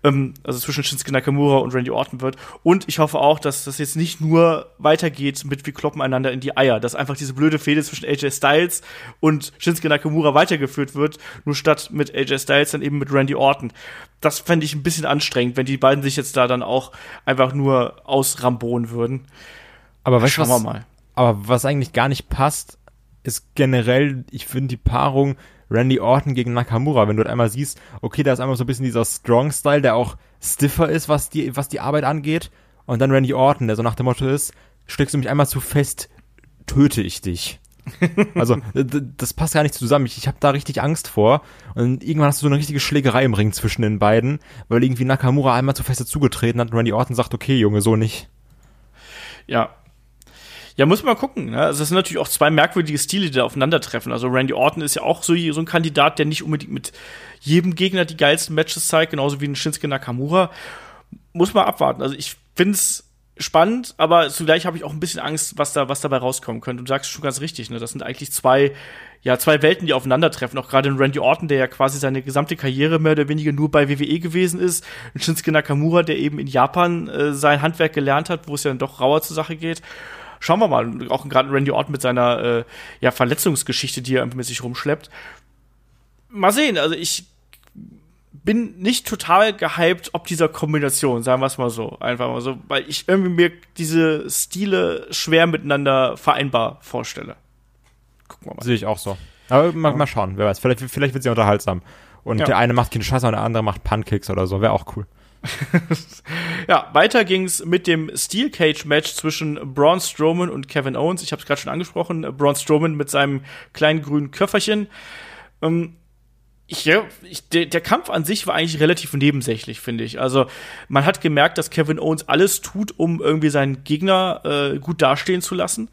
ähm, also zwischen Shinsuke Nakamura und Randy Orton wird. Und ich hoffe auch, dass das jetzt nicht nur weitergeht mit wir kloppen einander in die Eier, dass einfach diese blöde Fehde zwischen AJ Styles und Shinsuke Nakamura weitergeführt wird, nur statt mit AJ Styles dann eben mit Randy Orton. Das fände ich ein bisschen anstrengend, wenn die beiden sich jetzt da dann auch einfach nur ausrambonen würden. Aber weißt Schauen wir was, mal. aber was eigentlich gar nicht passt, ist generell, ich finde die Paarung Randy Orton gegen Nakamura, wenn du halt einmal siehst, okay, da ist einmal so ein bisschen dieser Strong-Style, der auch stiffer ist, was die, was die Arbeit angeht, und dann Randy Orton, der so nach dem Motto ist, steckst du mich einmal zu fest, töte ich dich. Also, das passt gar nicht zusammen. Ich, ich habe da richtig Angst vor. Und irgendwann hast du so eine richtige Schlägerei im Ring zwischen den beiden, weil irgendwie Nakamura einmal zu fest zugetreten hat und Randy Orton sagt, okay, Junge, so nicht. Ja. Ja, muss man gucken. Ne? Also das sind natürlich auch zwei merkwürdige Stile, die da aufeinandertreffen. Also Randy Orton ist ja auch so, so ein Kandidat, der nicht unbedingt mit jedem Gegner die geilsten Matches zeigt, genauso wie ein Shinsuke Nakamura. Muss man abwarten. Also ich find's spannend, aber zugleich habe ich auch ein bisschen Angst, was da was dabei rauskommen könnte. Du sagst schon ganz richtig, ne? Das sind eigentlich zwei ja, zwei Welten, die aufeinandertreffen. Auch gerade ein Randy Orton, der ja quasi seine gesamte Karriere mehr oder weniger nur bei WWE gewesen ist. Ein Shinsuke Nakamura, der eben in Japan äh, sein Handwerk gelernt hat, wo es ja dann doch rauer zur Sache geht. Schauen wir mal. Auch gerade Randy Orton mit seiner äh, ja, Verletzungsgeschichte, die er mit sich rumschleppt. Mal sehen. Also ich bin nicht total gehypt ob dieser Kombination, sagen wir es mal so. Einfach mal so, weil ich irgendwie mir diese Stile schwer miteinander vereinbar vorstelle. Gucken wir mal. Sehe ich auch so. Aber mal, mal schauen, wer weiß. Vielleicht, vielleicht wird sie unterhaltsam. Und Ja. der eine macht keine Scheiße und der andere macht Punkicks oder so. Wäre auch cool. Ja, weiter ging's mit dem Steel Cage Match zwischen Braun Strowman und Kevin Owens. Ich habe es gerade schon angesprochen. Braun Strowman mit seinem kleinen grünen Köfferchen. Ähm, ich, ich, der, der Kampf an sich war eigentlich relativ nebensächlich, finde ich. Also man hat gemerkt, dass Kevin Owens alles tut, um irgendwie seinen Gegner äh, gut dastehen zu lassen.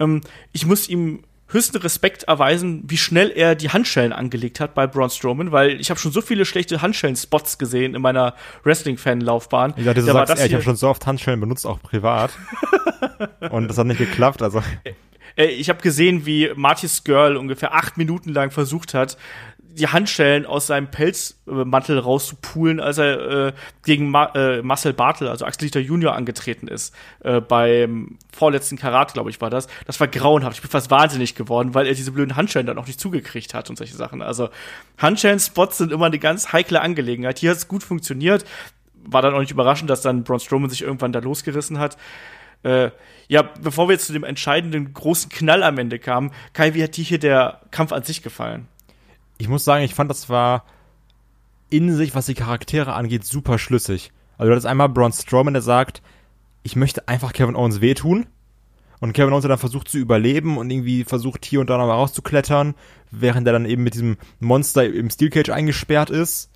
Ähm, ich muss ihm höchsten Respekt erweisen, wie schnell er die Handschellen angelegt hat bei Braun Strowman, weil ich habe schon so viele schlechte Handschellen-Spots gesehen in meiner Wrestling-Fan-Laufbahn. Du Da sagst, das ey, ich habe schon so oft Handschellen benutzt, auch privat. und das hat nicht geklappt. Also Äh, ich habe gesehen, wie Martis Girl ungefähr acht Minuten lang versucht hat, die Handschellen aus seinem Pelzmantel rauszupulen, als er äh, gegen Ma äh, Marcel Bartel, also Axel Dieter Junior, angetreten ist. Äh, beim vorletzten Karat, glaube ich, war das. Das war grauenhaft. Ich bin fast wahnsinnig geworden, weil er diese blöden Handschellen dann auch nicht zugekriegt hat und solche Sachen. Also Handschellen-Spots sind immer eine ganz heikle Angelegenheit. Hier hat es gut funktioniert. War dann auch nicht überraschend, dass dann Braun Strowman sich irgendwann da losgerissen hat. Äh, ja, bevor wir jetzt zu dem entscheidenden großen Knall am Ende kamen, Kai, wie hat dir hier der Kampf an sich gefallen? Ich muss sagen, ich fand, das war in sich, was die Charaktere angeht, super schlüssig. Also du hattest einmal Braun Strowman, der sagt, ich möchte einfach Kevin Owens wehtun. Und Kevin Owens hat dann versucht zu überleben und irgendwie versucht hier und da nochmal rauszuklettern, während er dann eben mit diesem Monster im Steel Cage eingesperrt ist.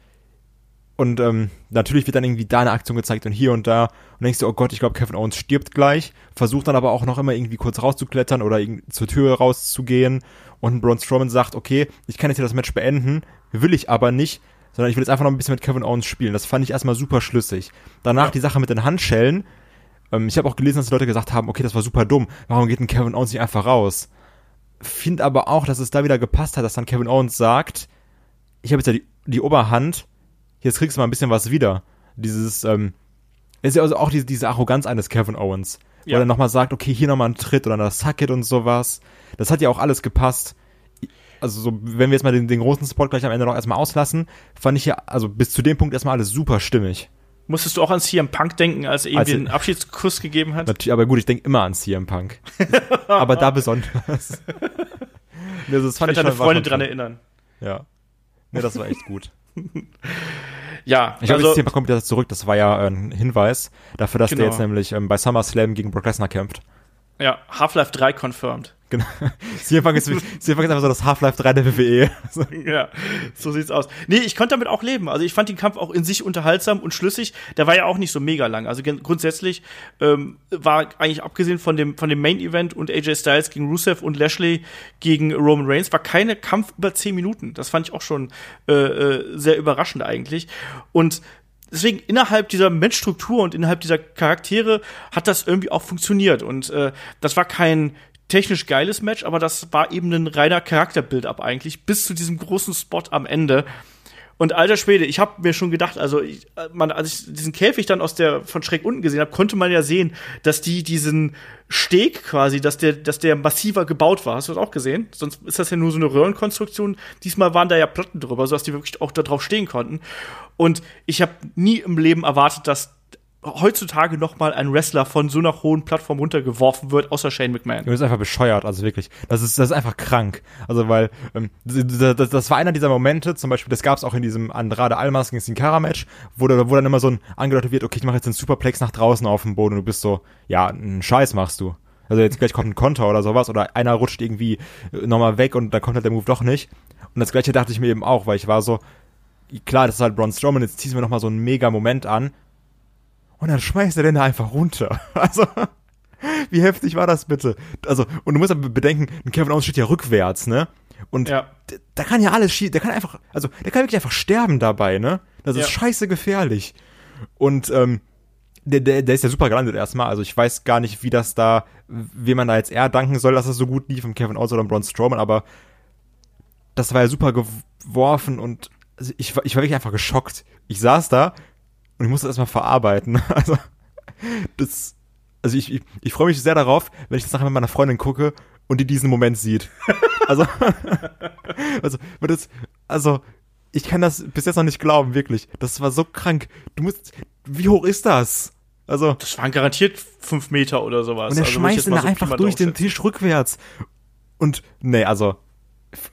Und ähm, natürlich wird dann irgendwie da eine Aktion gezeigt und hier und da. Und denkst du, oh Gott, ich glaube, Kevin Owens stirbt gleich. Versucht dann aber auch noch immer irgendwie kurz rauszuklettern oder zur Tür rauszugehen. Und Braun Strowman sagt, okay, ich kann jetzt hier das Match beenden, will ich aber nicht, sondern ich will jetzt einfach noch ein bisschen mit Kevin Owens spielen. Das fand ich erstmal super schlüssig. Danach Ja. die Sache mit den Handschellen. Ähm, ich habe auch gelesen, dass die Leute gesagt haben, okay, das war super dumm. Warum geht denn Kevin Owens nicht einfach raus? Find aber auch, dass es da wieder gepasst hat, dass dann Kevin Owens sagt, ich habe jetzt ja die, die Oberhand, jetzt kriegst du mal ein bisschen was wieder. Dieses, ähm, ist ja also auch diese, diese Arroganz eines Kevin Owens. Wo Ja. er nochmal sagt, okay, hier nochmal ein Tritt oder das Sucket und sowas. Das hat ja auch alles gepasst. also so, wenn wir jetzt mal den, den großen Spot gleich am Ende noch erstmal auslassen, fand ich ja, also bis zu dem Punkt erstmal alles super stimmig. Musstest du auch an CM Punk denken, als er ihm Also- den Abschiedskuss gegeben hat? Natürlich, aber gut, ich denke immer an CM Punk. aber da besonders. nee, also das Ich fand werde ich deine Freunde dran erinnern. Ja. Nee, das war echt gut. Ja, Ich glaube, also, jetzt kommt wieder zurück. Das war ja äh, ein Hinweis dafür, dass Genau. der jetzt nämlich ähm, bei SummerSlam gegen Brock Lesnar kämpft. ja, Half-Life 3 confirmed. Genau. CM Punk ist, einfach so das Half-Life 3 der WWE. So. Ja, so sieht's aus. Nee, ich konnte damit auch leben. Also ich fand den Kampf auch in sich unterhaltsam und schlüssig. Der war ja auch nicht so mega lang. Also grundsätzlich ähm, war eigentlich abgesehen von dem von dem Main Event und AJ Styles gegen Rusev und Lashley gegen Roman Reigns war keine Kampf über zehn Minuten. Das fand ich auch schon äh, äh, sehr überraschend eigentlich. Und deswegen innerhalb dieser Menschstruktur und innerhalb dieser Charaktere hat das irgendwie auch funktioniert. Und äh, das war kein technisch geiles Match, aber das war eben ein reiner Charakterbuild-up eigentlich, bis zu diesem großen Spot am Ende. Und alter Schwede, ich habe mir schon gedacht, also ich, äh, man, als ich diesen Käfig dann aus der von schräg unten gesehen habe, konnte man ja sehen, dass die diesen Steg quasi, dass der, dass der massiver gebaut war. Hast du das auch gesehen? Sonst ist das ja nur so eine Röhrenkonstruktion. Diesmal waren da ja Platten drüber, sodass die wirklich auch da drauf stehen konnten. Und ich habe nie im Leben erwartet, dass heutzutage noch mal ein Wrestler von so einer hohen Plattform runtergeworfen wird, außer Shane McMahon. Das ist einfach bescheuert, also wirklich. Das ist, das ist einfach krank. Also, weil, ähm, das, das, war einer dieser Momente, zum Beispiel, das gab es auch in diesem Andrade Almas gegen Sin Cara Match, wo, wo dann immer so ein angedeutet wird, okay, ich mache jetzt einen Superplex nach draußen auf dem Boden und du bist so, ja, einen Scheiß machst du. Also jetzt gleich kommt ein Konter oder sowas oder einer rutscht irgendwie äh, nochmal weg und dann kommt halt der Move doch nicht. Und das gleiche dachte ich mir eben auch, weil ich war so, klar, das ist halt Braun Strowman, jetzt ziehst du mir nochmal so einen mega Moment an und dann schmeißt er den da einfach runter. Also, wie heftig war das bitte? Also, und du musst aber bedenken, Kevin Owens steht ja rückwärts, ne? Und Ja. da kann ja alles schief, der kann einfach, also, der kann wirklich einfach sterben dabei, ne? Das ist Ja. scheiße gefährlich. Und, ähm, der, der, der ist ja super gelandet erstmal. Also ich weiß gar nicht, wie das da, wie man da jetzt eher danken soll, dass es so gut lief im Kevin Owens oder im Braun Strowman, aber das war ja super geworfen und also ich, war- ich war wirklich einfach geschockt. Ich saß da und ich musste das erstmal verarbeiten. Also, das, also ich, ich, ich freue mich sehr darauf, wenn ich das nachher mit meiner Freundin gucke und die diesen Moment sieht. Also, also, das, also, ich kann das bis jetzt noch nicht glauben, wirklich. Das war so krank. Du musst, wie hoch ist das? Also, Das waren garantiert fünf Meter oder sowas. und er Also, schmeißt ihn so einfach durch den. Tisch rückwärts. Und, nee, also,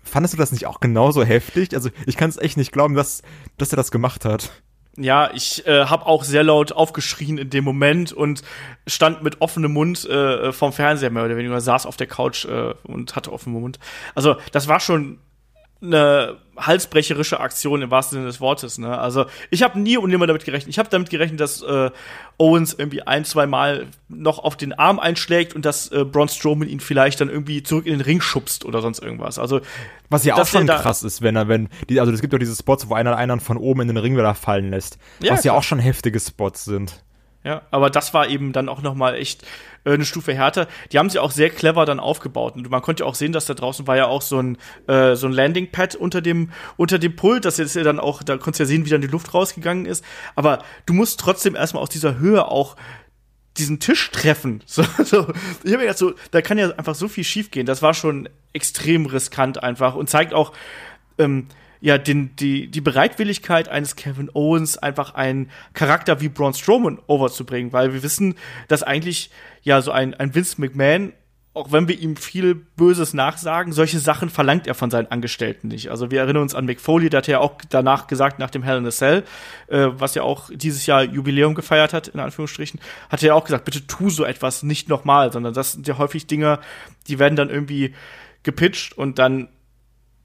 fandest du das nicht auch genauso heftig? Also, ich kann es echt nicht glauben, dass, dass er das gemacht hat. Ja, ich äh, habe auch sehr laut aufgeschrien in dem Moment und stand mit offenem Mund äh, vom Fernseher mehr oder weniger, saß auf der Couch äh, und hatte offenen Mund. Also das war schon eine halsbrecherische Aktion im wahrsten Sinne des Wortes. Ne? Also ich habe nie und nimmer damit gerechnet. Ich habe damit gerechnet, dass äh, Owens irgendwie ein, zwei Mal noch auf den Arm einschlägt und dass äh, Braun Strowman ihn vielleicht dann irgendwie zurück in den Ring schubst oder sonst irgendwas. Also Was ja auch schon krass ist, wenn er, wenn, die, also es gibt doch diese Spots, wo einer einen von oben in den Ring wieder fallen lässt. Ja, was ja klar. auch schon heftige Spots sind. Ja, aber das war eben dann auch noch mal echt äh, eine Stufe härter. Die haben sie auch sehr clever dann aufgebaut und man konnte ja auch sehen, dass da draußen war ja auch so ein äh, so ein Landing Pad unter dem unter dem Pult, das jetzt dann auch, da konntest du ja sehen, wie dann die Luft rausgegangen ist. Aber du musst trotzdem erstmal aus dieser Höhe auch diesen Tisch treffen. So, so. Ich habe mir gedacht, so, da kann ja einfach so viel schiefgehen. Das war schon extrem riskant einfach und zeigt auch, ähm, ja, den, die, die Bereitwilligkeit eines Kevin Owens, einfach einen Charakter wie Braun Strowman overzubringen, weil wir wissen, dass eigentlich ja so ein, ein Vince McMahon, auch wenn wir ihm viel Böses nachsagen, solche Sachen verlangt er von seinen Angestellten nicht. Also wir erinnern uns an Mick Foley, der hat ja auch danach gesagt, nach dem Hell in a Cell, äh, was ja auch dieses Jahr Jubiläum gefeiert hat, in Anführungsstrichen, hat er ja auch gesagt, bitte tu so etwas nicht nochmal, sondern das sind ja häufig Dinge, die werden dann irgendwie gepitcht und dann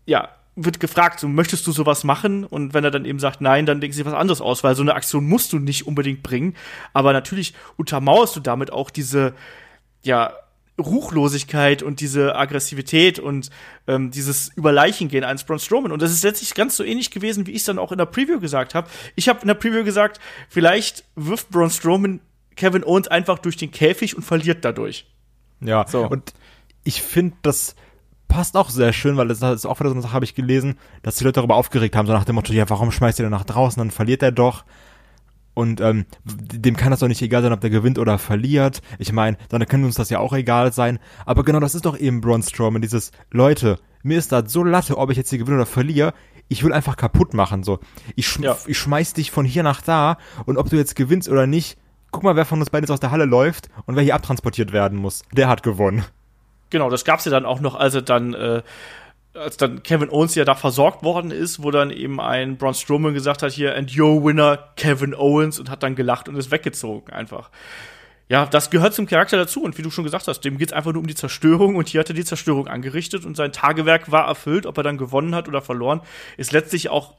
ja, wird gefragt, so, möchtest du sowas machen? Und wenn er dann eben sagt, nein, dann denken sie was anderes aus, weil so eine Aktion musst du nicht unbedingt bringen. Aber natürlich untermauerst du damit auch diese, ja, Ruchlosigkeit und diese Aggressivität und ähm, dieses Überleichengehen eines Braun Strowman. Und das ist letztlich ganz so ähnlich gewesen, wie ich es dann auch in der Preview gesagt habe. Ich habe in der Preview gesagt, vielleicht wirft Braun Strowman Kevin Owens einfach durch den Käfig und verliert dadurch. Ja, So. und ich finde, das passt auch sehr schön, weil das ist auch wieder so eine Sache, habe ich gelesen, dass die Leute darüber aufgeregt haben, so nach dem Motto, ja, warum schmeißt ihr denn nach draußen, dann verliert er doch. Und ähm, dem kann das doch nicht egal sein, ob der gewinnt oder verliert. Ich meine, dann kann uns das ja auch egal sein. Aber genau das ist doch eben Braun Strowman, dieses, Leute, mir ist das so latte, ob ich jetzt hier gewinne oder verliere. Ich will einfach kaputt machen, so. Ich, schm Ja. ich schmeiß dich von hier nach da und ob du jetzt gewinnst oder nicht, guck mal, wer von uns beiden jetzt aus der Halle läuft und wer hier abtransportiert werden muss. Der hat gewonnen. Genau, das gab's ja dann auch noch, als er dann, äh, als dann Kevin Owens ja da versorgt worden ist, wo dann eben ein Braun Strowman gesagt hat, hier, and your winner, Kevin Owens, und hat dann gelacht und ist weggezogen einfach. Ja, das gehört zum Charakter dazu und wie du schon gesagt hast, dem geht's einfach nur um die Zerstörung und hier hat er die Zerstörung angerichtet und sein Tagewerk war erfüllt, ob er dann gewonnen hat oder verloren, ist letztlich auch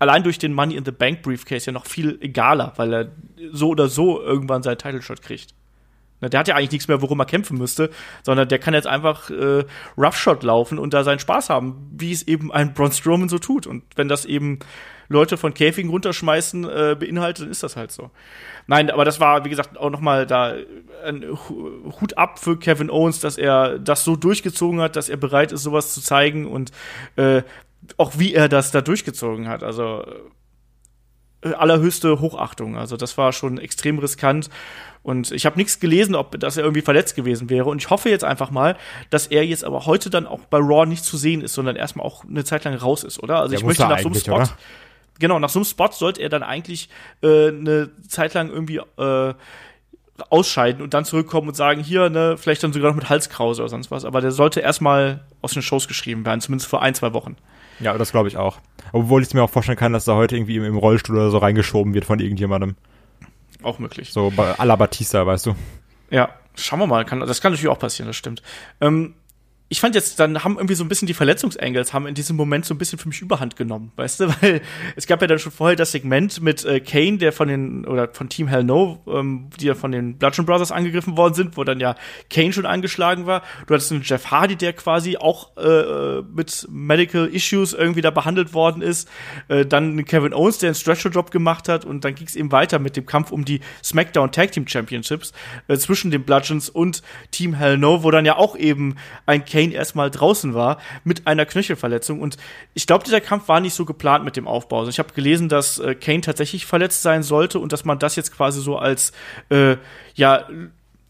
allein durch den Money in the Bank Briefcase ja noch viel egaler, weil er so oder so irgendwann seinen Title Shot kriegt. Na, Der hat ja eigentlich nichts mehr, worum er kämpfen müsste, sondern der kann jetzt einfach äh, Roughshot laufen und da seinen Spaß haben, wie es eben ein Braun Strowman so tut. Und wenn das eben Leute von Käfigen runterschmeißen äh, beinhaltet, dann ist das halt so. Nein, aber das war, wie gesagt, auch noch mal da ein Hu- Hut ab für Kevin Owens, dass er das so durchgezogen hat, dass er bereit ist, sowas zu zeigen und äh, auch wie er das da durchgezogen hat. Also äh, allerhöchste Hochachtung. Also das war schon extrem riskant. Und ich habe nichts gelesen, ob dass er irgendwie verletzt gewesen wäre. Und ich hoffe jetzt einfach mal, dass er jetzt aber heute dann auch bei Raw nicht zu sehen ist, sondern erstmal auch eine Zeit lang raus ist, oder? Also Ja, ich möchte nach so einem Spot. oder? Genau, nach so einem Spot sollte er dann eigentlich äh, eine Zeit lang irgendwie äh, ausscheiden und dann zurückkommen und sagen, hier, ne, vielleicht dann sogar noch mit Halskrause oder sonst was. Aber der sollte erstmal aus den Shows geschrieben werden, zumindest für ein, zwei Wochen. Ja, das glaube ich auch. Obwohl ich es mir auch vorstellen kann, dass er heute irgendwie im, im Rollstuhl oder so reingeschoben wird von irgendjemandem. Auch möglich. So bei à la Batista, weißt du. Ja, schauen wir mal. Kann, das kann natürlich auch passieren, das stimmt. Ähm, ich fand jetzt, dann haben irgendwie so ein bisschen die Verletzungsangles haben in diesem Moment so ein bisschen für mich Überhand genommen, weißt du? Weil es gab ja dann schon vorher das Segment mit äh, Kane, der von den, oder von Team Hell No, ähm, die ja von den Bludgeon Brothers angegriffen worden sind, wo dann ja Kane schon angeschlagen war. Du hattest einen Jeff Hardy, der quasi auch äh, mit Medical Issues irgendwie da behandelt worden ist. Äh, dann Kevin Owens, der einen Stretcher-Job gemacht hat. Und dann ging es eben weiter mit dem Kampf um die SmackDown Tag Team Championships äh, zwischen den Bludgeons und Team Hell No, wo dann ja auch eben ein Kane erstmal draußen war mit einer Knöchelverletzung. Und ich glaube, dieser Kampf war nicht so geplant mit dem Aufbau. Also ich habe gelesen, dass äh, Kane tatsächlich verletzt sein sollte und dass man das jetzt quasi so als äh, ja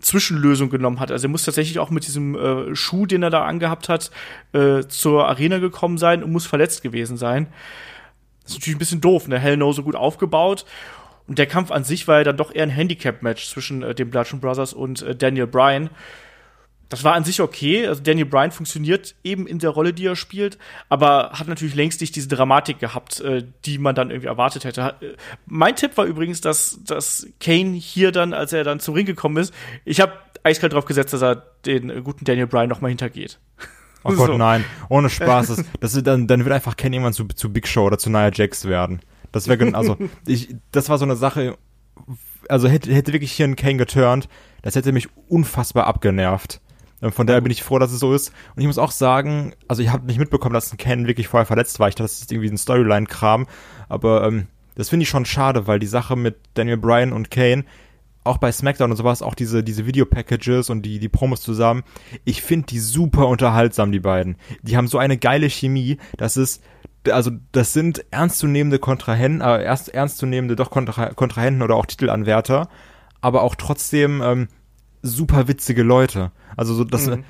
Zwischenlösung genommen hat. Also er muss tatsächlich auch mit diesem äh, Schuh, den er da angehabt hat, äh, zur Arena gekommen sein und muss verletzt gewesen sein. Das ist natürlich ein bisschen doof, ne? Hell No so gut aufgebaut. Und der Kampf an sich war ja dann doch eher ein Handicap-Match zwischen äh, den Bludgeon Brothers und äh, Daniel Bryan. Das war an sich okay. Also Daniel Bryan funktioniert eben in der Rolle, die er spielt, aber hat natürlich längst nicht diese Dramatik gehabt, äh, die man dann irgendwie erwartet hätte. Äh, Mein Tipp war übrigens, dass, dass Kane hier dann, als er dann zum Ring gekommen ist, ich habe eiskalt drauf gesetzt, dass er den guten Daniel Bryan noch mal hintergeht. Oh Gott, So. nein. Ohne Spaß. Das, das ist dann, dann wird einfach Ken irgendwann zu, zu Big Show oder zu Nia Jax werden. Das wäre, also, ich, das war so eine Sache, also hätte, hätte wirklich hier ein Kane geturnt, das hätte mich unfassbar abgenervt. Ähm, Von daher bin ich froh, dass es so ist. Und ich muss auch sagen, also ich habe nicht mitbekommen, dass ein Ken wirklich vorher verletzt war. Ich dachte, das ist irgendwie ein Storyline-Kram. Aber ähm, das finde ich schon schade, weil die Sache mit Daniel Bryan und Kane, auch bei SmackDown und sowas, auch diese, diese Video-Packages und die, die Promos zusammen, ich finde die super unterhaltsam, die beiden. Die haben so eine geile Chemie, das ist, also das sind ernstzunehmende Kontrahenten, äh, erst ernstzunehmende doch Kontra Kontrahenten oder auch Titelanwärter, aber auch trotzdem ähm, super witzige Leute. Also so, dass Mhm.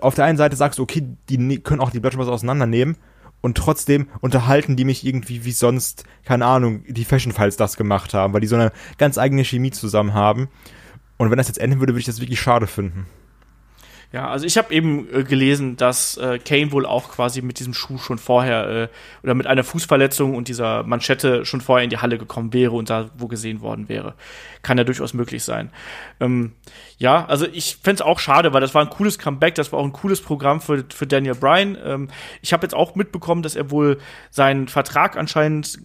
auf der einen Seite sagst du, okay, die ne können auch die Bloodshot auseinandernehmen und trotzdem unterhalten die mich irgendwie wie sonst, keine Ahnung, die Fashion Files das gemacht haben, weil die so eine ganz eigene Chemie zusammen haben. Und wenn das jetzt enden würde, würde ich das wirklich schade finden. Ja, also ich habe eben äh, gelesen, dass äh, Kane wohl auch quasi mit diesem Schuh schon vorher äh, oder mit einer Fußverletzung und dieser Manschette schon vorher in die Halle gekommen wäre und da wo gesehen worden wäre. Kann ja durchaus möglich sein. Ähm, ja, also ich fänd's auch schade, weil das war ein cooles Comeback, das war auch ein cooles Programm für, für Daniel Bryan. Ähm, ich habe jetzt auch mitbekommen, dass er wohl seinen Vertrag anscheinend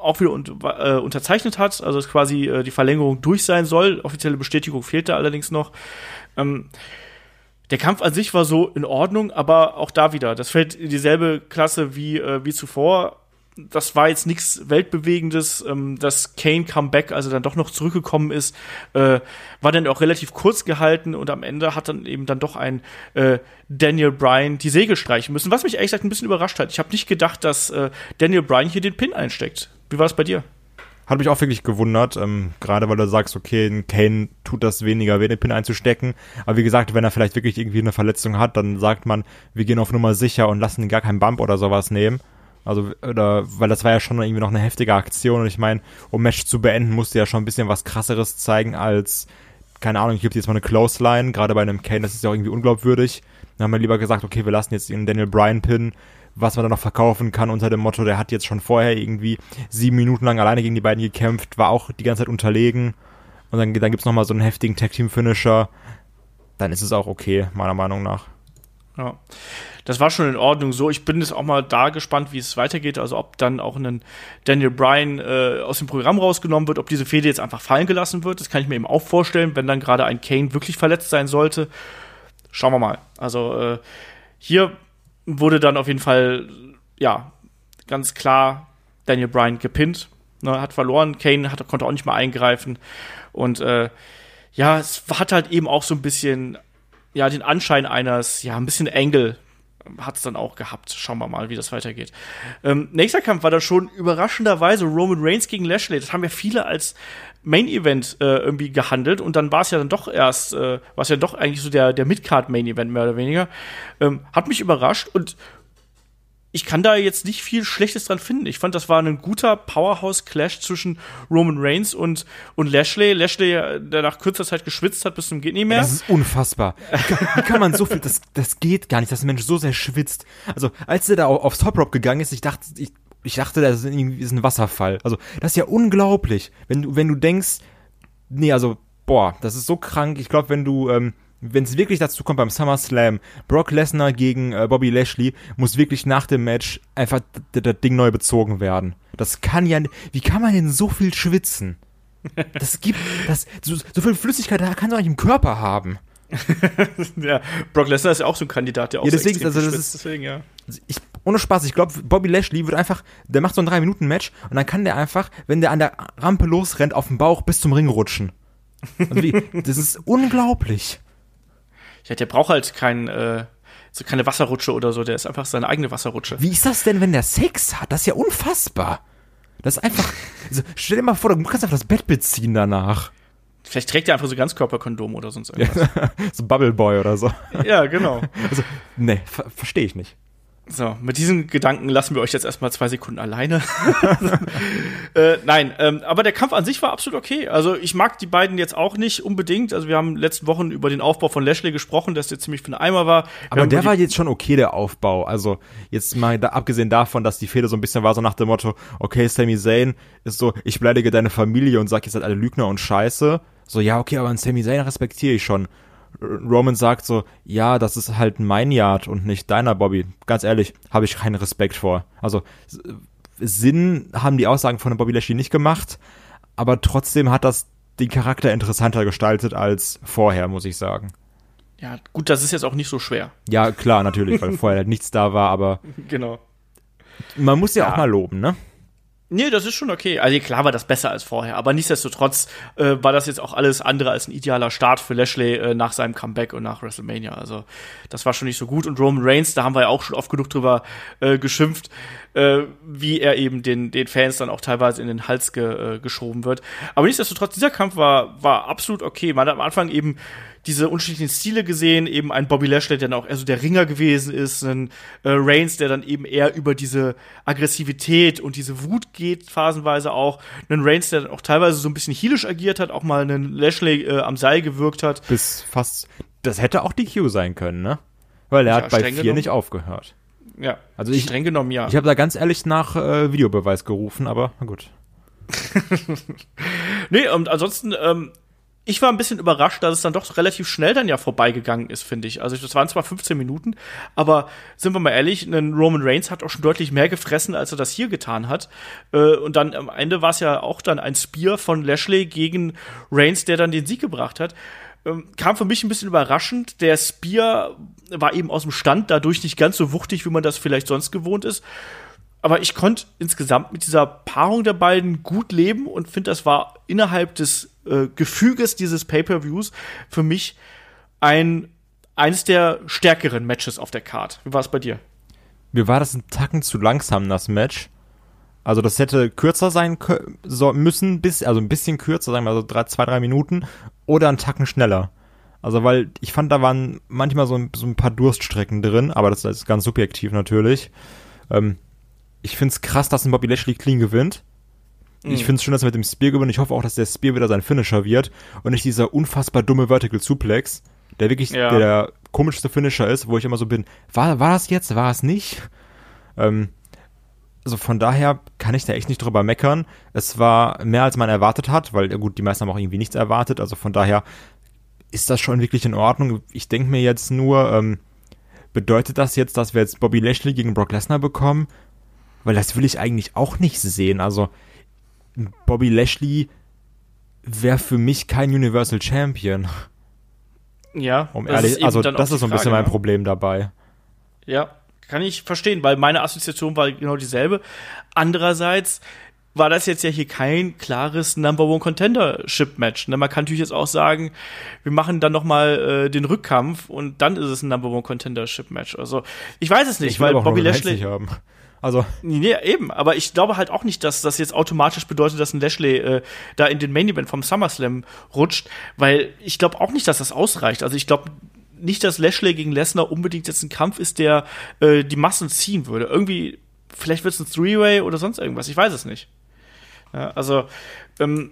auch wieder un äh, unterzeichnet hat, also dass quasi äh, die Verlängerung durch sein soll. Offizielle Bestätigung fehlte allerdings noch. Ähm, der Kampf an sich war so in Ordnung, aber auch da wieder, das fällt in dieselbe Klasse wie, äh, wie zuvor. Das war jetzt nichts Weltbewegendes. Ähm, das Kane Comeback, also dann doch noch zurückgekommen ist, äh, war dann auch relativ kurz gehalten und am Ende hat dann eben dann doch ein äh, Daniel Bryan die Segel streichen müssen, was mich ehrlich gesagt ein bisschen überrascht hat. Ich habe nicht gedacht, dass äh, Daniel Bryan hier den Pin einsteckt. Wie war es bei dir? Hat mich auch wirklich gewundert, ähm, gerade weil du sagst, okay, Kane tut das weniger, weh, den Pin einzustecken. Aber wie gesagt, wenn er vielleicht wirklich irgendwie eine Verletzung hat, dann sagt man, wir gehen auf Nummer sicher und lassen ihn gar keinen Bump oder sowas nehmen. Also, oder, weil das war ja schon irgendwie noch eine heftige Aktion und ich meine, um Match zu beenden, musste ja schon ein bisschen was krasseres zeigen als, keine Ahnung, ich gebe jetzt mal eine Close Line, gerade bei einem Kane, das ist ja auch irgendwie unglaubwürdig. Dann haben wir lieber gesagt, okay, wir lassen jetzt den Daniel Bryan Pin, was man dann noch verkaufen kann unter dem Motto, der hat jetzt schon vorher irgendwie sieben Minuten lang alleine gegen die beiden gekämpft, war auch die ganze Zeit unterlegen. Und dann, dann gibt's noch mal so einen heftigen Tag-Team-Finisher. Dann ist es auch okay, meiner Meinung nach. Ja. Das war schon in Ordnung so. Ich bin jetzt auch mal da gespannt, wie es weitergeht. Also ob dann auch ein Daniel Bryan äh, aus dem Programm rausgenommen wird, ob diese Fehde jetzt einfach fallen gelassen wird. Das kann ich mir eben auch vorstellen, wenn dann gerade ein Kane wirklich verletzt sein sollte. Schauen wir mal. Also äh, hier wurde dann auf jeden Fall, ja, ganz klar Daniel Bryan gepinnt, ne, hat verloren. Kane hat, konnte auch nicht mal eingreifen. Und äh, ja, es hat halt eben auch so ein bisschen, ja, den Anschein eines, ja, ein bisschen Engel hat es dann auch gehabt. Schauen wir mal, wie das weitergeht. Ähm, nächster Kampf war da schon überraschenderweise Roman Reigns gegen Lashley. Das haben ja viele als Main Event äh, irgendwie gehandelt und dann war es ja dann doch erst, äh, war es ja doch eigentlich so der, der Midcard Main Event mehr oder weniger. Ähm, hat mich überrascht und ich kann da jetzt nicht viel Schlechtes dran finden. Ich fand, das war ein guter Powerhouse-Clash zwischen Roman Reigns und, und Lashley. Lashley, der nach kurzer Zeit geschwitzt hat bis zum geht nicht mehr. Das ist unfassbar. Wie kann, wie kann man so viel, das, das geht gar nicht, dass ein Mensch so sehr schwitzt. Also, als er da aufs Top Rope gegangen ist, ich dachte, ich, ich dachte, das ist irgendwie ist ein Wasserfall. Also, das ist ja unglaublich. Wenn du, wenn du denkst, nee, also, boah, das ist so krank. Ich glaube, wenn du, ähm, wenn es wirklich dazu kommt beim SummerSlam, Brock Lesnar gegen äh, Bobby Lashley, muss wirklich nach dem Match einfach das Ding neu bezogen werden. Das kann ja, wie kann man denn so viel schwitzen? Das gibt, das, so, so viel Flüssigkeit, da kann man nicht im Körper haben. ja, Brock Lesnar ist ja auch so ein Kandidat, der auch ja, deswegen, so also das ist, deswegen, ja. Ich, ohne Spaß, ich glaube, Bobby Lashley wird einfach, der macht so ein 3-Minuten-Match und dann kann der einfach, wenn der an der Rampe losrennt, auf dem Bauch bis zum Ring rutschen. Also wie, das ist unglaublich. Ja, der braucht halt kein, äh, so keine Wasserrutsche oder so, der ist einfach seine eigene Wasserrutsche. Wie ist das denn, wenn der Sex hat? Das ist ja unfassbar. Das ist einfach. Also, stell dir mal vor, du kannst einfach das Bett beziehen danach. Vielleicht trägt er einfach so Ganzkörperkondom oder sonst irgendwas. so Bubble Boy oder so. Ja, genau. Also, nee, ver verstehe ich nicht. So, mit diesen Gedanken lassen wir euch jetzt erstmal zwei Sekunden alleine. äh, nein, ähm, aber der Kampf an sich war absolut okay. Also ich mag die beiden jetzt auch nicht unbedingt. Also wir haben letzten Wochen über den Aufbau von Lashley gesprochen, dass der ziemlich für einen Eimer war. Wir aber der war jetzt schon okay, der Aufbau. Also jetzt mal da, abgesehen davon, dass die Fehde so ein bisschen war, so nach dem Motto, okay, Sami Zayn ist so, ich beleidige deine Familie und sag, ihr seid alle Lügner und Scheiße. So, ja, okay, aber einen Sami Zayn respektiere ich schon. Roman sagt so, ja, das ist halt mein Yard und nicht deiner, Bobby. Ganz ehrlich, habe ich keinen Respekt vor. Also Sinn haben die Aussagen von Bobby Lashley nicht gemacht, aber trotzdem hat das den Charakter interessanter gestaltet als vorher, muss ich sagen. Ja, gut, das ist jetzt auch nicht so schwer. Ja, klar, natürlich, weil vorher halt nichts da war, aber genau. Man muss ja, ja. auch mal loben, ne? Nee, das ist schon okay. Also klar war das besser als vorher, aber nichtsdestotrotz äh, war das jetzt auch alles andere als ein idealer Start für Lashley äh, nach seinem Comeback und nach WrestleMania. Also das war schon nicht so gut. Und Roman Reigns, da haben wir ja auch schon oft genug drüber äh, geschimpft, äh, wie er eben den, den Fans dann auch teilweise in den Hals ge, äh, geschoben wird. Aber nichtsdestotrotz, dieser Kampf war, war absolut okay. Man hat am Anfang eben diese unterschiedlichen Stile gesehen, eben ein Bobby Lashley, der dann auch eher so der Ringer gewesen ist, ein äh, Reigns, der dann eben eher über diese Aggressivität und diese Wut geht, phasenweise auch, ein Reigns, der dann auch teilweise so ein bisschen heelisch agiert hat, auch mal einen Lashley äh, am Seil gewirkt hat. Bis fast, das hätte auch die Q sein können, ne? Weil er ja, hat bei vier genommen. nicht aufgehört. Ja, also ich, streng genommen ja. Ich habe da ganz ehrlich nach äh, Videobeweis gerufen, aber na gut. nee, und ansonsten, ähm, ich war ein bisschen überrascht, dass es dann doch relativ schnell dann ja vorbeigegangen ist, finde ich. Also das waren zwar 15 Minuten, aber sind wir mal ehrlich, ein Roman Reigns hat auch schon deutlich mehr gefressen, als er das hier getan hat. Äh, und dann am Ende war es ja auch dann ein Spear von Lashley gegen Reigns, der dann den Sieg gebracht hat. Ähm, kam für mich ein bisschen überraschend. Der Spear war eben aus dem Stand, dadurch nicht ganz so wuchtig, wie man das vielleicht sonst gewohnt ist aber ich konnte insgesamt mit dieser Paarung der beiden gut leben und finde, das war innerhalb des äh, Gefüges dieses Pay-per-Views für mich ein eines der stärkeren Matches auf der Card. Wie war es bei dir? Mir war das ein Tacken zu langsam, das Match. Also das hätte kürzer sein müssen, bis, also ein bisschen kürzer, sagen wir so drei, zwei, drei Minuten oder einen Tacken schneller. Also weil ich fand, da waren manchmal so ein, so ein paar Durststrecken drin, aber das ist ganz subjektiv natürlich. Ähm, ich find's krass, dass ein Bobby Lashley clean gewinnt. Mhm. Ich find's schön, dass er mit dem Spear gewinnt. Ich hoffe auch, dass der Spear wieder sein Finisher wird und nicht dieser unfassbar dumme Vertical Suplex, der wirklich ja. der, der komischste Finisher ist, wo ich immer so bin, war, war das jetzt, war es nicht? Ähm, also von daher kann ich da echt nicht drüber meckern. Es war mehr als man erwartet hat, weil gut, die meisten haben auch irgendwie nichts erwartet. Also von daher ist das schon wirklich in Ordnung. Ich denke mir jetzt nur, ähm, bedeutet das jetzt, dass wir jetzt Bobby Lashley gegen Brock Lesnar bekommen? Weil das will ich eigentlich auch nicht sehen. Also Bobby Lashley wäre für mich kein Universal Champion. Ja, um ehrlich, also das ist so ein bisschen mein ne? Problem dabei. Ja, kann ich verstehen, weil meine Assoziation war genau dieselbe. Andererseits war das jetzt ja hier kein klares Number One Contendership Match. Ne? Man kann natürlich jetzt auch sagen, wir machen dann noch mal äh, den Rückkampf und dann ist es ein Number One Contendership Match. Also ich weiß es nicht, ich weil Bobby Lashley haben. Also nee, eben, aber ich glaube halt auch nicht, dass das jetzt automatisch bedeutet, dass ein Lashley äh, da in den Main Event vom SummerSlam rutscht, weil ich glaube auch nicht, dass das ausreicht. Also ich glaube, nicht, dass Lashley gegen Lesnar unbedingt jetzt ein Kampf ist, der äh, die Massen ziehen würde. Irgendwie, vielleicht wird es ein Three-Way oder sonst irgendwas. Ich weiß es nicht. Ja, also, ähm,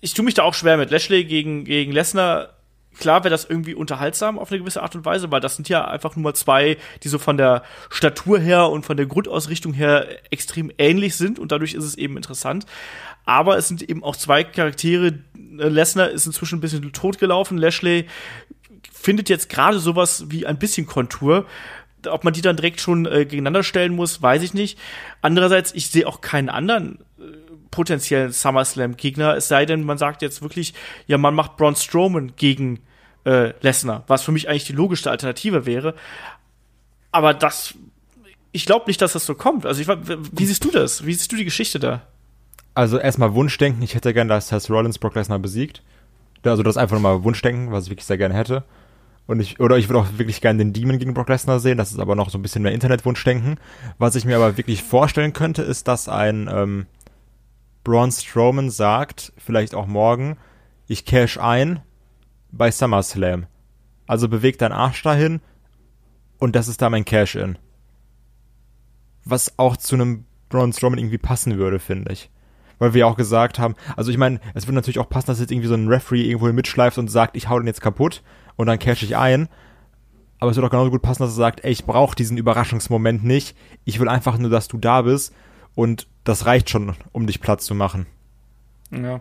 ich tue mich da auch schwer mit. Lashley gegen, gegen Lesnar, klar wäre das irgendwie unterhaltsam auf eine gewisse Art und Weise, weil das sind ja einfach nur mal zwei, die so von der Statur her und von der Grundausrichtung her extrem ähnlich sind und dadurch ist es eben interessant. Aber es sind eben auch zwei Charaktere. Lesnar ist inzwischen ein bisschen totgelaufen. Lashley findet jetzt gerade sowas wie ein bisschen Kontur. Ob man die dann direkt schon äh, gegeneinander stellen muss, weiß ich nicht. Andererseits, ich sehe auch keinen anderen potenziellen SummerSlam-Gegner, es sei denn, man sagt jetzt wirklich, ja, man macht Braun Strowman gegen äh, Lesnar, was für mich eigentlich die logischste Alternative wäre. Aber das, ich glaube nicht, dass das so kommt. Also, ich, wie siehst du das? Wie siehst du die Geschichte da? Also, erstmal Wunschdenken. Ich hätte gerne, dass Seth Rollins Brock Lesnar besiegt. Also, das einfach nochmal Wunschdenken, was ich wirklich sehr gerne hätte. Und ich, oder ich würde auch wirklich gerne den Demon gegen Brock Lesnar sehen. Das ist aber noch so ein bisschen mehr Internetwunschdenken. Was ich mir aber wirklich vorstellen könnte, ist, dass ein ähm, Braun Strowman sagt, vielleicht auch morgen, ich cash ein bei SummerSlam. Also beweg dein Arsch dahin und das ist da mein Cash-In. Was auch zu einem Braun Strowman irgendwie passen würde, finde ich. Weil wir auch gesagt haben, also ich meine, es würde natürlich auch passen, dass jetzt irgendwie so ein Referee irgendwo mitschleift und sagt, ich hau den jetzt kaputt und dann cash ich ein. Aber es wird auch genauso gut passen, dass er sagt, ey, ich brauche diesen Überraschungsmoment nicht. Ich will einfach nur, dass du da bist und das reicht schon, um dich Platz zu machen. Ja.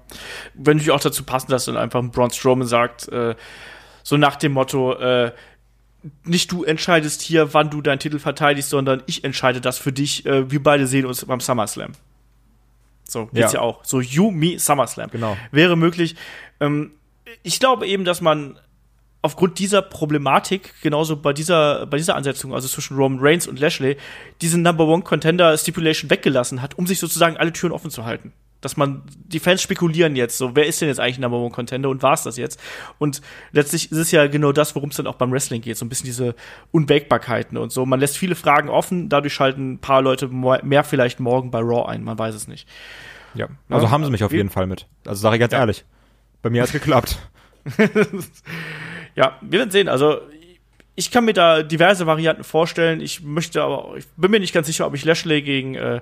Wenn natürlich auch dazu passen, dass dann einfach ein Braun Strowman sagt, äh, so nach dem Motto, äh, nicht du entscheidest hier, wann du deinen Titel verteidigst, sondern ich entscheide das für dich. Äh, wir beide sehen uns beim SummerSlam. So, geht's ja, ja auch. So, you, me, SummerSlam. Genau. Wäre möglich. Ähm, ich glaube eben, dass man aufgrund dieser Problematik, genauso bei dieser, bei dieser Ansetzung, also zwischen Roman Reigns und Lashley, diesen Number One Contender Stipulation weggelassen hat, um sich sozusagen alle Türen offen zu halten. Dass man, die Fans spekulieren jetzt so, wer ist denn jetzt eigentlich Number One Contender und war es das jetzt? Und letztlich ist es ja genau das, worum es dann auch beim Wrestling geht, so ein bisschen diese Unwägbarkeiten und so. Man lässt viele Fragen offen, dadurch schalten ein paar Leute mehr vielleicht morgen bei Raw ein, man weiß es nicht. Ja, also ja, haben sie mich auf jeden Fall mit. Also sage ich ganz ja. ehrlich. Bei mir hat es geklappt. ja, wir werden sehen. Also ich kann mir da diverse Varianten vorstellen. Ich möchte aber, ich bin mir nicht ganz sicher, ob ich Lashley gegen äh,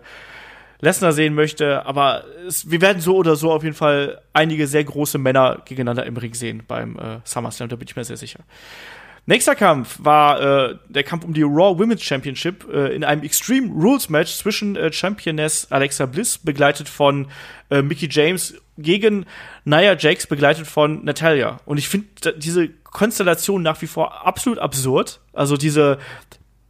Lesnar sehen möchte, aber es, wir werden so oder so auf jeden Fall einige sehr große Männer gegeneinander im Ring sehen beim äh, SummerSlam, da bin ich mir sehr sicher. Nächster Kampf war äh, der Kampf um die Raw Women's Championship äh, in einem Extreme Rules Match zwischen äh, Championess Alexa Bliss, begleitet von äh, Mickey James, gegen Nia Jax, begleitet von Natalia. Und ich finde diese Konstellation nach wie vor absolut absurd. Also diese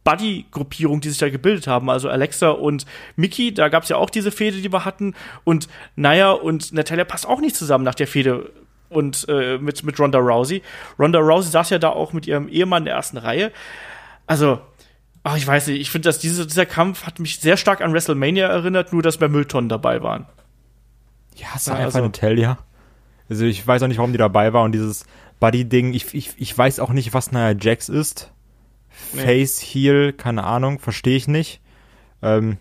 Buddy-Gruppierung, die sich da gebildet haben, also Alexa und Mickey, da gab es ja auch diese Fehde, die wir hatten. Und Nia und Natalia passt auch nicht zusammen nach der Fehde und äh, mit, mit Ronda Rousey. Ronda Rousey saß ja da auch mit ihrem Ehemann in der ersten Reihe. Also, ach, ich weiß nicht, ich finde, dass diese, dieser Kampf hat mich sehr stark an WrestleMania erinnert, nur dass mehr Mülltonnen dabei waren. Ja, es war ja, einfach also, eine Talia. Also ich weiß auch nicht, warum die dabei war und dieses Buddy-Ding, ich, ich, ich weiß auch nicht, was Nia Jax ist. Nee. Face, Heel, keine Ahnung, verstehe ich nicht. Ähm,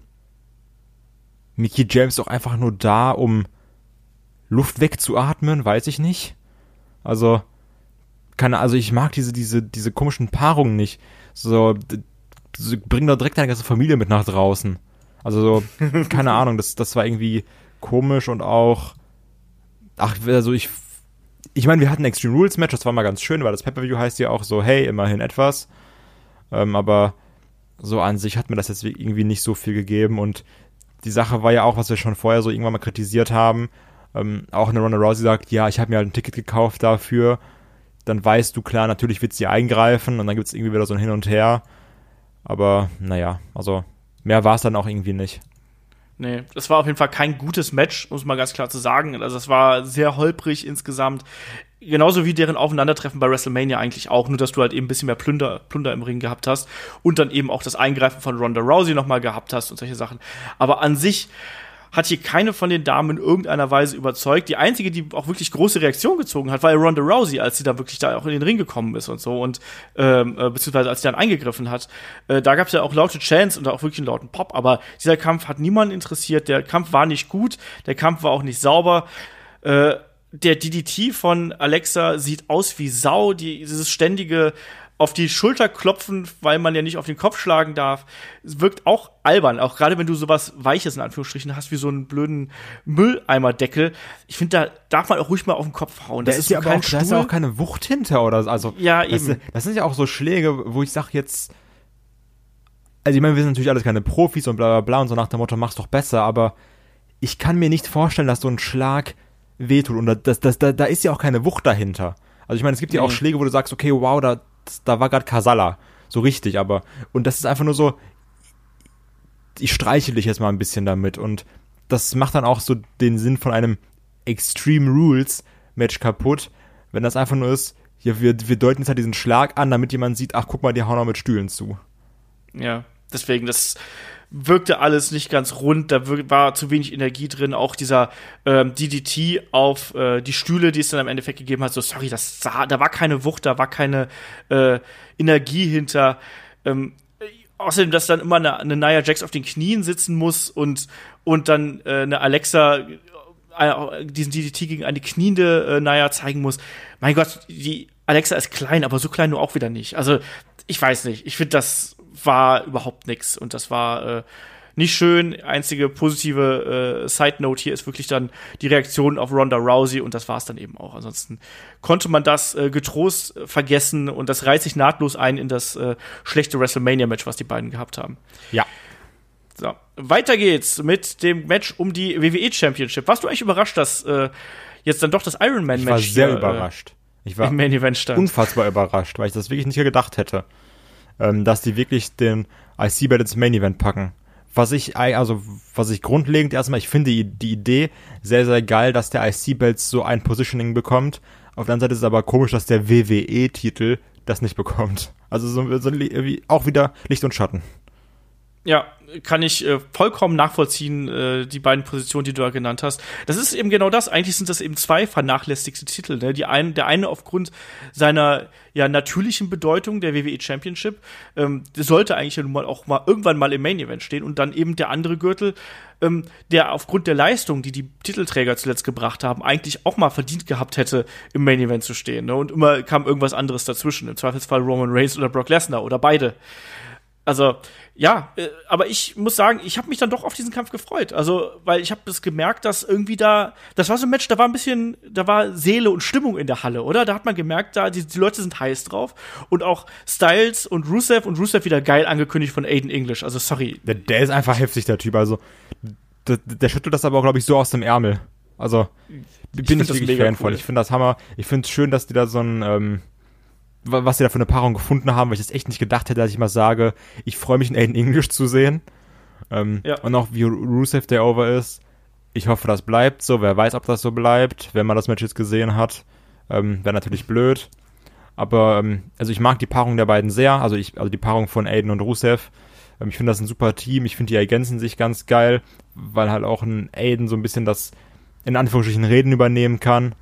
Mickey James auch einfach nur da, um Luft wegzuatmen, weiß ich nicht. Also, keine, also ich mag diese, diese, diese komischen Paarungen nicht. So, so bring doch direkt deine ganze Familie mit nach draußen. Also so, keine Ahnung, das, das war irgendwie komisch und auch, ach, also ich, ich meine, wir hatten ein Extreme Rules Match, das war mal ganz schön, weil das Pay-Per-View heißt ja auch so, hey, immerhin etwas. Ähm, aber so an sich hat mir das jetzt irgendwie nicht so viel gegeben und die Sache war ja auch, was wir schon vorher so irgendwann mal kritisiert haben. Ähm, auch eine Ronda Rousey sagt, ja, ich habe mir halt ein Ticket gekauft dafür. Dann weißt du klar, natürlich wird sie eingreifen und dann gibt es irgendwie wieder so ein Hin und Her. Aber naja, also mehr war es dann auch irgendwie nicht. Nee, das war auf jeden Fall kein gutes Match, muss man ganz klar zu sagen. Also es war sehr holprig insgesamt. Genauso wie deren Aufeinandertreffen bei WrestleMania eigentlich auch, nur dass du halt eben ein bisschen mehr Plunder, Plunder im Ring gehabt hast und dann eben auch das Eingreifen von Ronda Rousey nochmal gehabt hast und solche Sachen. Aber an sich, hat hier keine von den Damen in irgendeiner Weise überzeugt. Die einzige, die auch wirklich große Reaktion gezogen hat, war Ronda Rousey, als sie da wirklich da auch in den Ring gekommen ist und so und ähm, äh, beziehungsweise als sie dann eingegriffen hat. Äh, da gab es ja auch laute Chants und auch wirklich einen lauten Pop, aber dieser Kampf hat niemanden interessiert. Der Kampf war nicht gut, der Kampf war auch nicht sauber. Äh, der DDT von Alexa sieht aus wie Sau, die, dieses ständige auf die Schulter klopfen, weil man ja nicht auf den Kopf schlagen darf. Es wirkt auch albern, auch gerade wenn du sowas Weiches in Anführungsstrichen hast, wie so einen blöden Mülleimerdeckel. Ich finde, da darf man auch ruhig mal auf den Kopf hauen. Das da ist, ist ja aber auch, da ist ja auch keine Wucht hinter oder so. Also, ja, das, eben. Das sind ja auch so Schläge, wo ich sag jetzt, also ich meine, wir sind natürlich alles keine Profis und bla bla bla und so nach dem Motto, mach's doch besser, aber ich kann mir nicht vorstellen, dass so ein Schlag wehtut und da, das, das, da, da ist ja auch keine Wucht dahinter. Also ich meine, es gibt ja auch Schläge, wo du sagst, okay, wow, da, da war gerade Kasala. So richtig, aber. Und das ist einfach nur so, ich streiche dich jetzt mal ein bisschen damit. Und das macht dann auch so den Sinn von einem Extreme Rules Match kaputt, wenn das einfach nur ist, ja, wir, wir deuten jetzt halt diesen Schlag an, damit jemand sieht, ach guck mal, die hauen auch mit Stühlen zu. Ja, deswegen, das wirkte alles nicht ganz rund, da war zu wenig Energie drin, auch dieser ähm, DDT auf äh, die Stühle, die es dann im Endeffekt gegeben hat, so sorry, das sah, da war keine Wucht, da war keine äh, Energie hinter. Ähm, außerdem, dass dann immer eine, eine Nia Jax auf den Knien sitzen muss und und dann äh, eine Alexa äh, diesen DDT gegen eine kniende äh, Nia zeigen muss. Mein Gott, die Alexa ist klein, aber so klein nur auch wieder nicht. Also ich weiß nicht. Ich finde das war überhaupt nichts und das war äh, nicht schön. Einzige positive äh, Side Note hier ist wirklich dann die Reaktion auf Ronda Rousey und das war es dann eben auch. Ansonsten konnte man das äh, getrost äh, vergessen und das reiht sich nahtlos ein in das äh, schlechte WrestleMania Match, was die beiden gehabt haben. Ja. So, weiter geht's mit dem Match um die WWE Championship. Warst du eigentlich überrascht, dass äh, jetzt dann doch das Iron Man Match Ich war sehr hier, äh, überrascht. Ich war im Main Event stand. unfassbar überrascht, weil ich das wirklich nicht gedacht hätte ähm, dass die wirklich den IC-Belt ins Main Event packen. Was ich, also, was ich grundlegend erstmal, ich finde die, Idee sehr, sehr geil, dass der IC-Belt so ein Positioning bekommt. Auf der anderen Seite ist es aber komisch, dass der WWE-Titel das nicht bekommt. Also so, so auch wieder Licht und Schatten. Ja, kann ich äh, vollkommen nachvollziehen, äh, die beiden Positionen, die du da genannt hast. Das ist eben genau das. Eigentlich sind das eben zwei vernachlässigte Titel. Ne? Die ein, der eine aufgrund seiner ja natürlichen Bedeutung der WWE Championship ähm, sollte eigentlich ja nun mal auch mal irgendwann mal im Main Event stehen und dann eben der andere Gürtel, ähm, der aufgrund der Leistung, die die Titelträger zuletzt gebracht haben, eigentlich auch mal verdient gehabt hätte, im Main Event zu stehen. Ne? Und immer kam irgendwas anderes dazwischen. Im Zweifelsfall Roman Reigns oder Brock Lesnar oder beide. Also ja, äh, aber ich muss sagen, ich habe mich dann doch auf diesen Kampf gefreut. Also, weil ich habe das gemerkt, dass irgendwie da, das war so ein Match, da war ein bisschen, da war Seele und Stimmung in der Halle, oder? Da hat man gemerkt, da die, die Leute sind heiß drauf und auch Styles und Rusev und Rusev wieder geil angekündigt von Aiden English. Also sorry. Der, der ist einfach heftig, der Typ. Also der, der schüttelt das aber auch, glaube ich, so aus dem Ärmel. Also bin ich, ich wirklich Fan cool. von. Ich finde das Hammer. Ich finde es schön, dass die da so ein ähm, was sie da für eine Paarung gefunden haben, weil ich das echt nicht gedacht hätte, dass ich mal sage, ich freue mich in Aiden English zu sehen. Ähm, ja. Und auch wie Rusev der over ist. Ich hoffe, das bleibt so. Wer weiß, ob das so bleibt, wenn man das Match jetzt gesehen hat. Ähm, Wäre natürlich blöd. Aber, ähm, also ich mag die Paarung der beiden sehr. Also ich, also die Paarung von Aiden und Rusev. Ähm, ich finde das ein super Team. Ich finde, die ergänzen sich ganz geil, weil halt auch ein Aiden so ein bisschen das in Anführungsstrichen Reden übernehmen kann.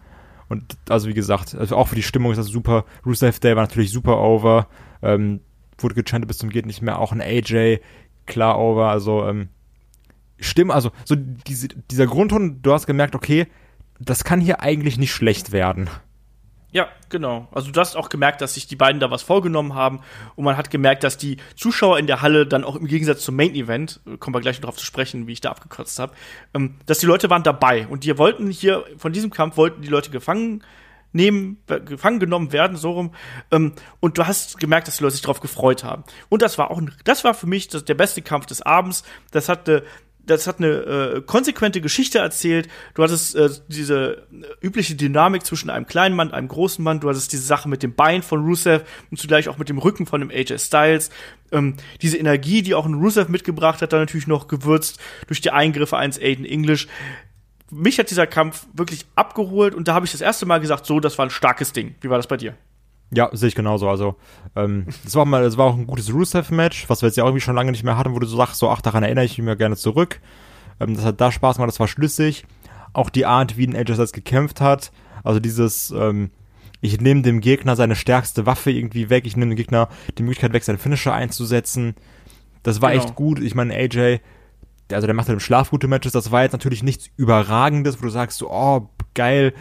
Und also wie gesagt, also auch für die Stimmung ist das super. Rusev Day war natürlich super over. Ähm, wurde gechantet bis zum geht nicht mehr. Auch ein AJ klar over. Also ähm, Stimme, also so diese, dieser Grundton, du hast gemerkt, okay, das kann hier eigentlich nicht schlecht werden. Ja, genau. Also du hast auch gemerkt, dass sich die beiden da was vorgenommen haben und man hat gemerkt, dass die Zuschauer in der Halle dann auch im Gegensatz zum Main Event, äh, kommen wir gleich noch darauf zu sprechen, wie ich da abgekürzt habe, ähm, dass die Leute waren dabei und die wollten hier von diesem Kampf wollten die Leute gefangen nehmen, gefangen genommen werden, so rum. Ähm, und du hast gemerkt, dass die Leute sich darauf gefreut haben. Und das war auch, das war für mich das, der beste Kampf des Abends. Das hatte das hat eine äh, konsequente Geschichte erzählt. Du hattest äh, diese übliche Dynamik zwischen einem kleinen Mann einem großen Mann. Du hattest diese Sache mit dem Bein von Rusev und zugleich auch mit dem Rücken von dem AJ Styles. Ähm, diese Energie, die auch ein Rusev mitgebracht hat, dann natürlich noch gewürzt durch die Eingriffe eines Aiden English. Mich hat dieser Kampf wirklich abgeholt und da habe ich das erste Mal gesagt, so, das war ein starkes Ding. Wie war das bei dir? Ja, sehe ich genauso. Also, ähm, das war mal, das war auch ein gutes Rusev-Match, was wir jetzt ja irgendwie schon lange nicht mehr hatten, wo du so sagst, so, ach, daran erinnere ich mich mir gerne zurück. Ähm, das hat da Spaß gemacht, das war schlüssig. Auch die Art, wie ein AJ Styles gekämpft hat. Also dieses, ähm, ich nehme dem Gegner seine stärkste Waffe irgendwie weg, ich nehme dem Gegner die Möglichkeit weg, seinen Finisher einzusetzen. Das war genau. echt gut. Ich meine, AJ, also der macht halt im Schlaf gute Matches, das war jetzt natürlich nichts Überragendes, wo du sagst, so, oh, geil,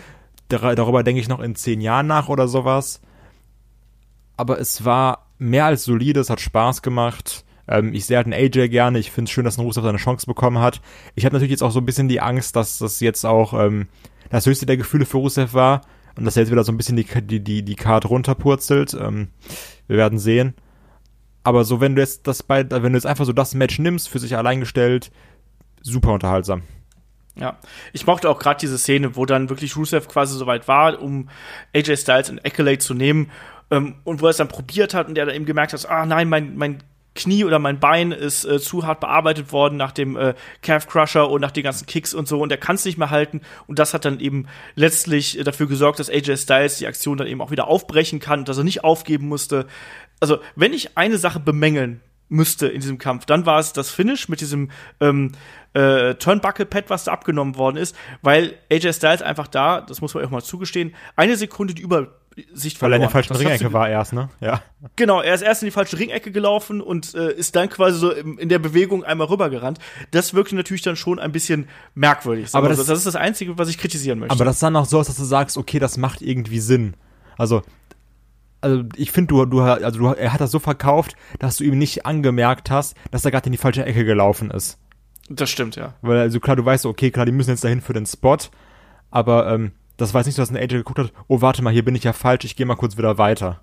darüber denke ich noch in zehn Jahren nach oder sowas aber es war mehr als solide, es hat Spaß gemacht. Ähm, ich sehe halt einen AJ gerne, ich finde es schön, dass ein Rusev seine Chance bekommen hat. Ich habe natürlich jetzt auch so ein bisschen die Angst, dass das jetzt auch ähm, das höchste der Gefühle für Rusev war und dass er jetzt wieder so ein bisschen die, die, die, die Card runterpurzelt. Ähm, wir werden sehen. Aber so, wenn du jetzt das bei, wenn du jetzt einfach so das Match nimmst, für sich allein gestellt, super unterhaltsam. Ja, ich mochte auch gerade diese Szene, wo dann wirklich Rusev quasi so weit war, um AJ Styles in Accolade zu nehmen ähm, und wo er es dann probiert hat und der dann eben gemerkt hat, ah nein, mein, mein Knie oder mein Bein ist äh, zu hart bearbeitet worden nach dem äh, Calf Crusher und nach den ganzen Kicks und so und er kann es nicht mehr halten und das hat dann eben letztlich äh, dafür gesorgt, dass AJ Styles die Aktion dann eben auch wieder aufbrechen kann dass er nicht aufgeben musste. Also, wenn ich eine Sache bemängeln müsste in diesem Kampf, dann war es das Finish mit diesem ähm, äh, Turnbuckle-Pad, was da abgenommen worden ist, weil AJ Styles einfach da, das muss man auch mal zugestehen, eine Sekunde die über Sicht Weil er in der falschen Ringecke war erst, ne? Ja. Genau, er ist erst in die falsche Ringecke gelaufen und äh, ist dann quasi so in, in der Bewegung einmal rübergerannt. Das wirkte natürlich dann schon ein bisschen merkwürdig. Aber das, das, ist das Einzige, was ich kritisieren möchte. Aber das sah noch so aus, dass du sagst, okay, das macht irgendwie Sinn. Also, also ich finde, du, du, also du, er hat das so verkauft, dass du ihm nicht angemerkt hast, dass er gerade in die falsche Ecke gelaufen ist. Das stimmt, ja. Weil, also klar, du weißt, okay, klar, die müssen jetzt dahin für den Spot, aber ähm, das war jetzt nicht so, dass ein Agent geguckt hat, oh, warte mal, hier bin ich ja falsch, ich gehe mal kurz wieder weiter.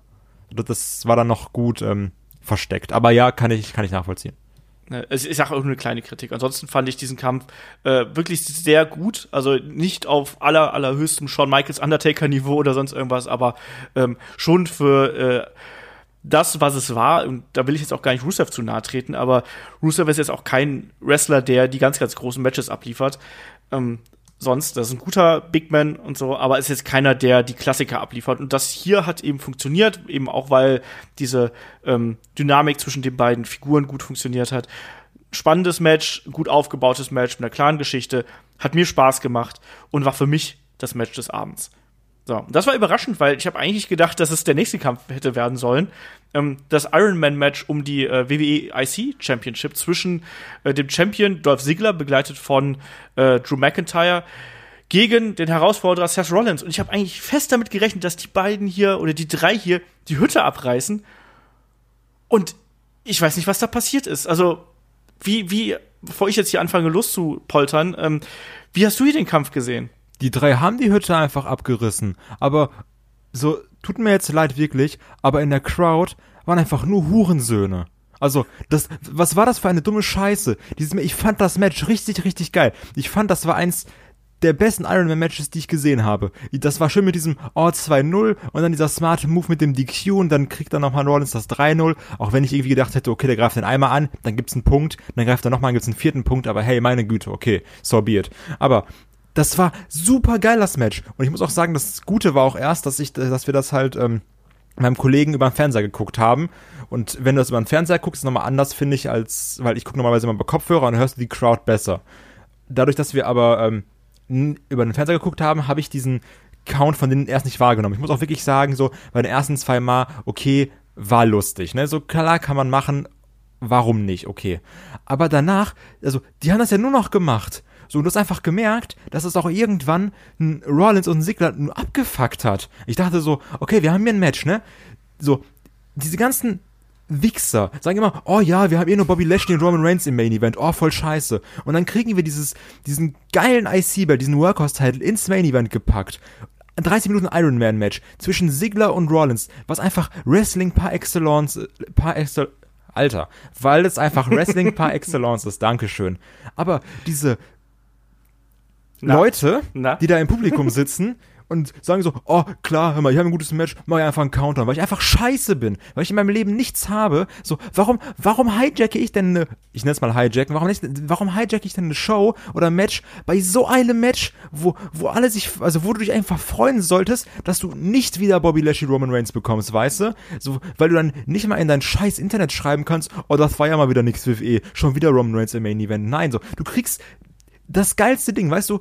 Das war dann noch gut ähm, versteckt. Aber ja, kann ich, kann ich nachvollziehen. Ich, ich sage auch nur eine kleine Kritik. Ansonsten fand ich diesen Kampf äh, wirklich sehr gut. Also nicht auf aller, allerhöchstem Shawn Michaels Undertaker-Niveau oder sonst irgendwas, aber ähm, schon für äh, das, was es war, und da will ich jetzt auch gar nicht Rusev zu nahe treten, aber Rusev ist jetzt auch kein Wrestler, der die ganz, ganz großen Matches abliefert. Ähm, sonst. Das ist ein guter Big Man und so, aber ist jetzt keiner, der die Klassiker abliefert. Und das hier hat eben funktioniert, eben auch weil diese ähm, Dynamik zwischen den beiden Figuren gut funktioniert hat. Spannendes Match, gut aufgebautes Match mit einer klaren Geschichte, hat mir Spaß gemacht und war für mich das Match des Abends. So, das war überraschend, weil ich habe eigentlich gedacht, dass es der nächste Kampf hätte werden sollen. Ähm, das Ironman-Match um die äh, WWE IC Championship zwischen äh, dem Champion Dolph Ziggler, begleitet von äh, Drew McIntyre, gegen den Herausforderer Seth Rollins. Und ich habe eigentlich fest damit gerechnet, dass die beiden hier oder die drei hier die Hütte abreißen. Und ich weiß nicht, was da passiert ist. Also, wie, wie, bevor ich jetzt hier anfange loszupoltern, ähm, wie hast du hier den Kampf gesehen? Die drei haben die Hütte einfach abgerissen. Aber so, tut mir jetzt leid wirklich, aber in der Crowd waren einfach nur Hurensöhne. Also, das, was war das für eine dumme Scheiße? Dieses, ich fand das Match richtig, richtig geil. Ich fand, das war eins der besten Ironman-Matches, die ich gesehen habe. Das war schön mit diesem Oh 2-0 und dann dieser smarte Move mit dem DQ und dann kriegt er nochmal Rollins das 3-0. Auch wenn ich irgendwie gedacht hätte, okay, der greift den einmal an, dann gibt's einen Punkt, dann greift er nochmal, dann gibt's einen vierten Punkt, aber hey, meine Güte, okay, so be it. Aber das war super geil, das Match. Und ich muss auch sagen, das Gute war auch erst, dass ich, dass wir das halt ähm, meinem Kollegen über den Fernseher geguckt haben. Und wenn du das über den Fernseher guckst, ist nochmal anders, finde ich, als, weil ich gucke normalerweise immer bei Kopfhörer und hörst du die Crowd besser. Dadurch, dass wir aber ähm, über den Fernseher geguckt haben, habe ich diesen Count von denen erst nicht wahrgenommen. Ich muss auch wirklich sagen, so bei den ersten zwei Mal, okay, war lustig. Ne? So klar kann man machen, warum nicht, okay. Aber danach, also, die haben das ja nur noch gemacht. So, und du hast einfach gemerkt, dass es auch irgendwann ein Rollins und ein Sigler nur abgefuckt hat. Ich dachte so, okay, wir haben hier ein Match, ne? So, diese ganzen Wichser sagen immer, oh ja, wir haben eh nur Bobby Lashley und Roman Reigns im Main Event, oh, voll scheiße. Und dann kriegen wir dieses, diesen geilen IC-Belt, diesen Workhorse-Title ins Main Event gepackt. 30 Minuten Iron Man Match zwischen Sigler und Rollins, was einfach Wrestling par excellence, par excellence, Alter, weil es einfach Wrestling par excellence ist, Dankeschön. Aber diese Na? Leute, Na? die da im Publikum sitzen und sagen so, oh klar, hör mal, ich habe ein gutes Match, mach ich einfach einen Counter, weil ich einfach scheiße bin, weil ich in meinem Leben nichts habe. So, warum, warum hijacke ich denn eine, ich nenne es mal hijacken, warum nicht, warum hijacke ich denn eine Show oder ein Match bei so einem Match, wo, wo alle sich, also wo du dich einfach freuen solltest, dass du nicht wieder Bobby Lashley Roman Reigns bekommst, weißt du? So, weil du dann nicht mal in dein scheiß Internet schreiben kannst, oh, das war ja mal wieder nix für eh, schon wieder Roman Reigns im Main Event. Nein, so, du kriegst das geilste Ding, weißt du,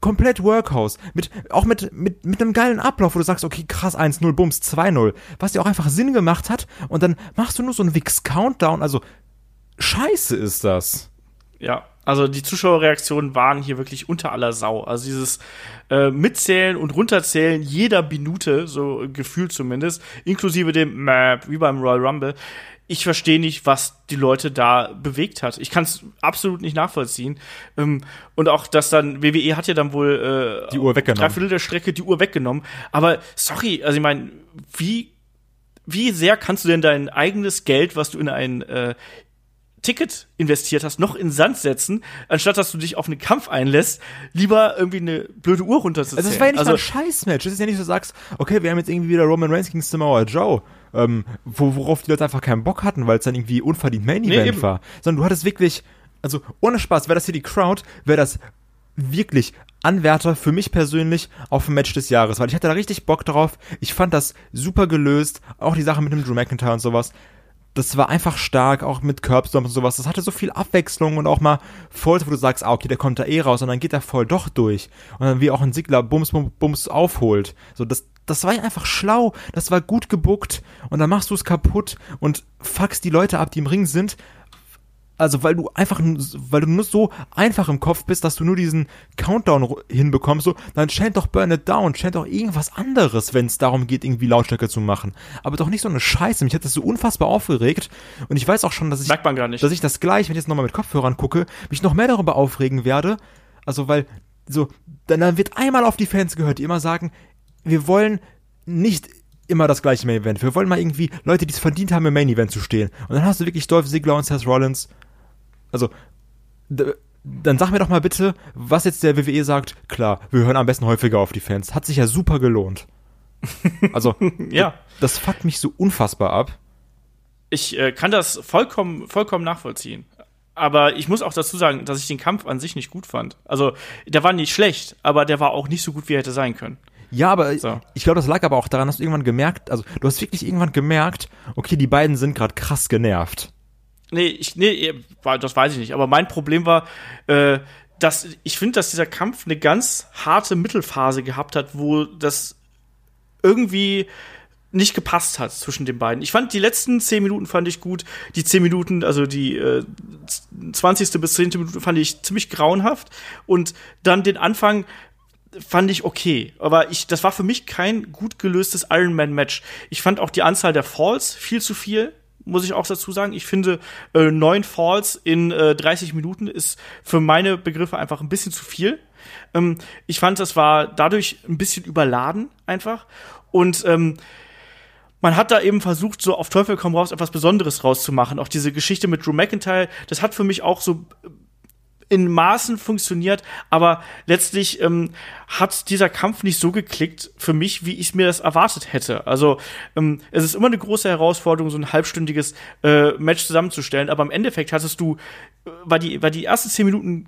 komplett Workhouse, mit, auch mit, mit, mit einem geilen Ablauf, wo du sagst, okay, krass, 1-0, Bums, 2-0, was dir auch einfach Sinn gemacht hat, und dann machst du nur so einen Wix-Countdown, also, scheiße ist das. Ja, also die Zuschauerreaktionen waren hier wirklich unter aller Sau. Also dieses äh, Mitzählen und Runterzählen jeder Minute, so gefühlt zumindest, inklusive dem Map, wie beim Royal Rumble. Ich verstehe nicht, was die Leute da bewegt hat. Ich kann es absolut nicht nachvollziehen. Ähm, und auch, dass dann, WWE hat ja dann wohl äh, Die Uhr weggenommen. Drei Viertel der Strecke die Uhr weggenommen. Aber sorry, also ich meine, wie, wie sehr kannst du denn dein eigenes Geld, was du in ein äh, Ticket investiert hast, noch in den Sand setzen, anstatt dass du dich auf einen Kampf einlässt, lieber irgendwie eine blöde Uhr runterzuzählen. Also, das war ja nicht also, mal ein Scheißmatch. Das ist ja nicht so, du sagst, okay, wir haben jetzt irgendwie wieder Roman Reigns gegen Samoa Joe, ähm, wo, worauf die Leute einfach keinen Bock hatten, weil es dann irgendwie unverdient Main Nee, Event eben. war. Sondern du hattest wirklich, also ohne Spaß, wäre das hier die Crowd, wäre das wirklich Anwärter für mich persönlich auf ein Match des Jahres, weil ich hatte da richtig Bock drauf. Ich fand das super gelöst, auch die Sache mit dem Drew McIntyre und sowas. Das war einfach stark, auch mit Curbstomp und sowas. Das hatte so viel Abwechslung und auch mal Falls, wo du sagst, ah, okay, der kommt da eh raus und dann geht er voll doch durch. Und dann wie auch ein Sigler Bums, Bums, Bums aufholt. So, das, das war einfach schlau. Das war gut gebuckt und dann machst du es kaputt und fuckst die Leute ab, die im Ring sind, also weil du einfach, weil du nur so einfach im Kopf bist, dass du nur diesen Countdown hinbekommst, so, dann chant doch Burn It Down, chant doch irgendwas anderes, wenn es darum geht, irgendwie Lautstärke zu machen. Aber doch nicht so eine Scheiße. Mich hat das so unfassbar aufgeregt. Und ich weiß auch schon, dass ich, Merkt man gar nicht. dass ich das gleich, wenn ich jetzt nochmal mit Kopfhörern gucke, mich noch mehr darüber aufregen werde. Also weil, so, dann, dann wird einmal auf die Fans gehört, die immer sagen, wir wollen nicht immer das gleiche Main Event. Wir wollen mal irgendwie Leute, die es verdient haben, im Main Event zu stehen. Und dann hast du wirklich Dolph Ziggler und Seth Rollins. Also, dann sag mir doch mal bitte, was jetzt der WWE sagt. Klar, wir hören am besten häufiger auf die Fans. Hat sich ja super gelohnt. Also, ja. das fuckt mich so unfassbar ab. ich äh, kann das vollkommen, vollkommen nachvollziehen. Aber ich muss auch dazu sagen, dass ich den Kampf an sich nicht gut fand. Also, der war nicht schlecht, aber der war auch nicht so gut, wie er hätte sein können. Ja, aber So. ich glaube, das lag aber auch daran, dass du irgendwann gemerkt, also du hast wirklich irgendwann gemerkt, okay, die beiden sind gerade krass genervt. Nee, ich, nee, war- das weiß ich nicht. Aber mein Problem war, äh, dass ich finde, dass dieser Kampf eine ganz harte Mittelphase gehabt hat, wo das irgendwie nicht gepasst hat zwischen den beiden. Ich fand die letzten zehn Minuten fand ich gut. Die zehn Minuten, also die äh, 20. bis 10. Minute fand ich ziemlich grauenhaft. Und dann den Anfang fand ich okay. Aber ich, das war für mich kein gut gelöstes Iron Man Match. Ich fand auch die Anzahl der Falls viel zu viel. Muss ich auch dazu sagen. Ich finde, äh, neun Falls in äh, 30 Minuten ist für meine Begriffe einfach ein bisschen zu viel. Ähm, ich fand, das war dadurch ein bisschen überladen einfach. Und ähm, man hat da eben versucht, so auf Teufel komm raus etwas Besonderes rauszumachen. Auch diese Geschichte mit Drew McIntyre, das hat für mich auch so in Maßen funktioniert, aber letztlich ähm, hat dieser Kampf nicht so geklickt für mich, wie ich mir das erwartet hätte. Also ähm, es ist immer eine große Herausforderung, so ein halbstündiges äh, Match zusammenzustellen, aber im Endeffekt hattest du, äh, war die, war die ersten zehn Minuten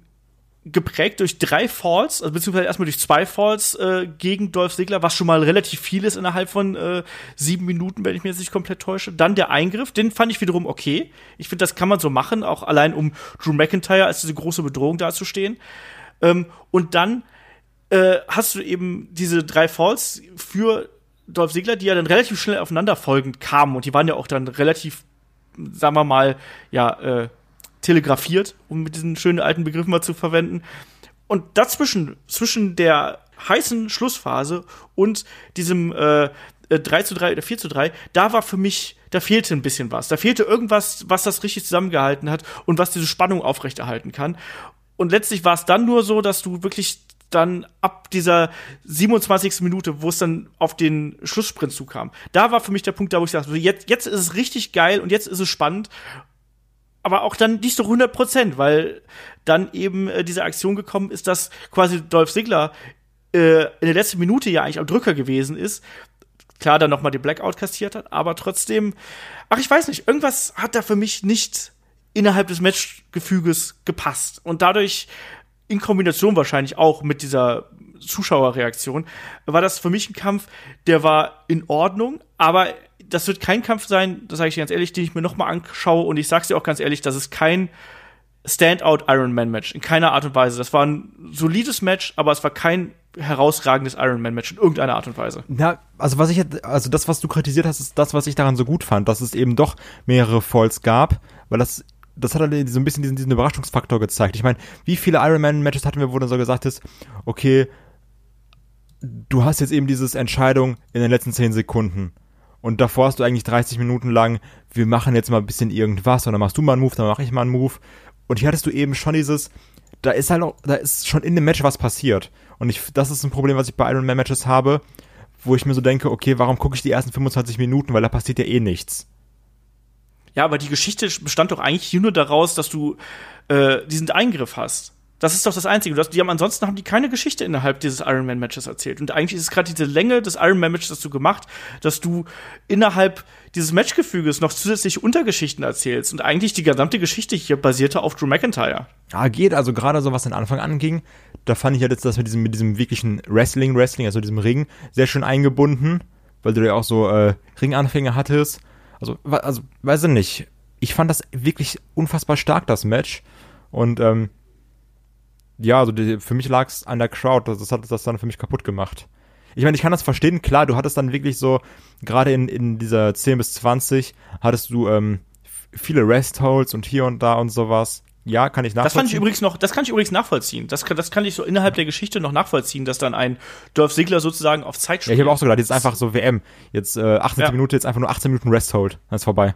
geprägt durch drei Falls, also beziehungsweise erstmal durch zwei Falls äh, gegen Dolph Ziggler, was schon mal relativ viel ist innerhalb von äh, sieben Minuten, wenn ich mir jetzt nicht komplett täusche. Dann der Eingriff, den fand ich wiederum okay. Ich finde, das kann man so machen, auch allein um Drew McIntyre als diese große Bedrohung dazustehen. Ähm, und dann äh, hast du eben diese drei Falls für Dolph Ziggler, die ja dann relativ schnell aufeinanderfolgend kamen und die waren ja auch dann relativ sagen wir mal, ja, äh, telegrafiert, um mit diesen schönen alten Begriffen mal zu verwenden. Und dazwischen, zwischen der heißen Schlussphase und diesem äh, 3 äh, zu 3 oder 4 zu 3, da war für mich, da fehlte ein bisschen was. Da fehlte irgendwas, was das richtig zusammengehalten hat und was diese Spannung aufrechterhalten kann. Und letztlich war es dann nur so, dass du wirklich dann ab dieser 27. Minute, wo es dann auf den Schlusssprint zukam, da war für mich der Punkt, da wo ich sagte, jetzt, jetzt ist es richtig geil und jetzt ist es spannend. Aber auch dann nicht so 100 Prozent, weil dann eben äh, diese Aktion gekommen ist, dass quasi Dolph Ziggler äh, in der letzten Minute ja eigentlich am Drücker gewesen ist. Klar, dann noch mal den Blackout kassiert hat, aber trotzdem, ach, ich weiß nicht, irgendwas hat da für mich nicht innerhalb des Matchgefüges gepasst. Und dadurch, in Kombination wahrscheinlich auch mit dieser Zuschauerreaktion, war das für mich ein Kampf, der war in Ordnung, aber das wird kein Kampf sein, das sage ich dir ganz ehrlich, den ich mir noch mal anschaue und ich sag's dir auch ganz ehrlich, das ist kein Standout Iron Man Match in keiner Art und Weise. Das war ein solides Match, aber es war kein herausragendes Iron Man Match in irgendeiner Art und Weise. Ja, also was ich also das was du kritisiert hast, ist das was ich daran so gut fand, dass es eben doch mehrere Falls gab, weil das das hat halt so ein bisschen diesen, diesen Überraschungsfaktor gezeigt. Ich meine, wie viele Iron Man Matches hatten wir, wo dann so gesagt ist, okay, du hast jetzt eben diese Entscheidung in den letzten 10 Sekunden. Und davor hast du eigentlich 30 Minuten lang, wir machen jetzt mal ein bisschen irgendwas, und dann machst du mal einen Move, dann mache ich mal einen Move. Und hier hattest du eben schon dieses, da ist halt auch, da ist schon in dem Match was passiert. Und ich, das ist ein Problem, was ich bei Iron Man Matches habe, wo ich mir so denke, okay, warum gucke ich die ersten 25 Minuten, weil da passiert ja eh nichts. Ja, aber die Geschichte bestand doch eigentlich nur daraus, dass du äh, diesen Eingriff hast. Das ist doch das Einzige. Die haben ansonsten haben die keine Geschichte innerhalb dieses Iron Man Matches erzählt. Und eigentlich ist es gerade diese Länge des Iron Man Matches, das du gemacht, dass du innerhalb dieses Matchgefüges noch zusätzliche Untergeschichten erzählst. Und eigentlich die gesamte Geschichte hier basierte auf Drew McIntyre. Ja, geht. Also gerade so, was den Anfang anging, da fand ich ja jetzt das mit diesem, mit diesem wirklichen Wrestling, Wrestling, also diesem Ring, sehr schön eingebunden, weil du ja auch so äh, Ringanfänge hattest. Also, also, weiß ich nicht. Ich fand das wirklich unfassbar stark, das Match. Und ähm, ja, also die, für mich lag es an der Crowd, das, das hat das dann für mich kaputt gemacht. Ich meine, ich kann das verstehen, klar, du hattest dann wirklich so, gerade in, in dieser 10 bis 20, hattest du ähm, viele Rest-Holds und hier und da und sowas. Ja, kann ich nachvollziehen. Das kann ich übrigens noch, das kann ich übrigens nachvollziehen. Das kann, das kann ich so innerhalb der Geschichte noch nachvollziehen, dass dann ein Dolph Ziggler sozusagen auf Zeit spielt. Ja, ich habe auch so gedacht, jetzt einfach so WM. Jetzt äh, 18 ja. Minuten, jetzt einfach nur 18 Minuten Rest Hold. Dann ist vorbei.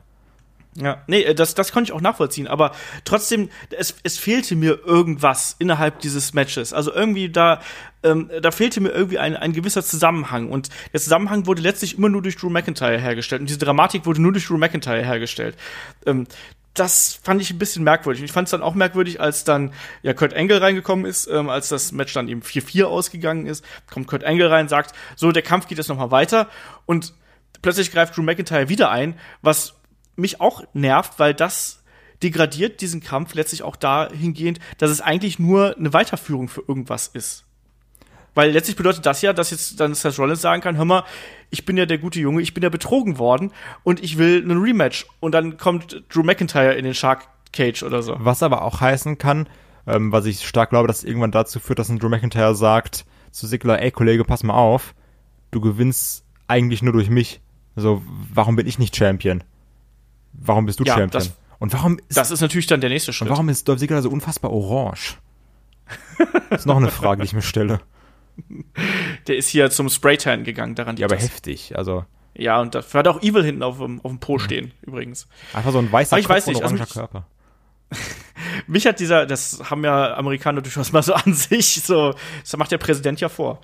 Ja, nee, äh, das, das konnte ich auch nachvollziehen, aber trotzdem, es, es fehlte mir irgendwas innerhalb dieses Matches. Also irgendwie da, ähm, da fehlte mir irgendwie ein, ein gewisser Zusammenhang. Und der Zusammenhang wurde letztlich immer nur durch Drew McIntyre hergestellt. Und diese Dramatik wurde nur durch Drew McIntyre hergestellt. Ähm, das fand ich ein bisschen merkwürdig. Ich fand es dann auch merkwürdig, als dann ja Kurt Angle reingekommen ist, ähm, als das Match dann eben 4-4 ausgegangen ist, kommt Kurt Angle rein, sagt, so, der Kampf geht jetzt noch mal weiter und plötzlich greift Drew McIntyre wieder ein, was mich auch nervt, weil das degradiert diesen Kampf letztlich auch dahingehend, dass es eigentlich nur eine Weiterführung für irgendwas ist. Weil letztlich bedeutet das ja, dass jetzt dann Seth Rollins sagen kann, hör mal, ich bin ja der gute Junge, ich bin ja betrogen worden und ich will einen Rematch. Und dann kommt Drew McIntyre in den Shark Cage oder so. Was aber auch heißen kann, ähm, was ich stark glaube, dass irgendwann dazu führt, dass ein Drew McIntyre sagt zu Sigler, ey Kollege, pass mal auf, du gewinnst eigentlich nur durch mich. Also, warum bin ich nicht Champion? Warum bist du ja, Champion? Das, und warum ist, das ist natürlich dann der nächste Schritt. Und warum ist Dolph Ziggler so unfassbar orange? das ist noch eine Frage, die ich mir stelle. Der ist hier zum Spraytan gegangen, daran Ja, aber das. heftig, also. Ja, und dafür hat auch Evil hinten auf dem, auf dem Po stehen, übrigens. Einfach so ein weißer ich weiß nicht, also mich, Körper. mich hat dieser, das haben ja Amerikaner durchaus mal so an sich, so, das macht der Präsident ja vor.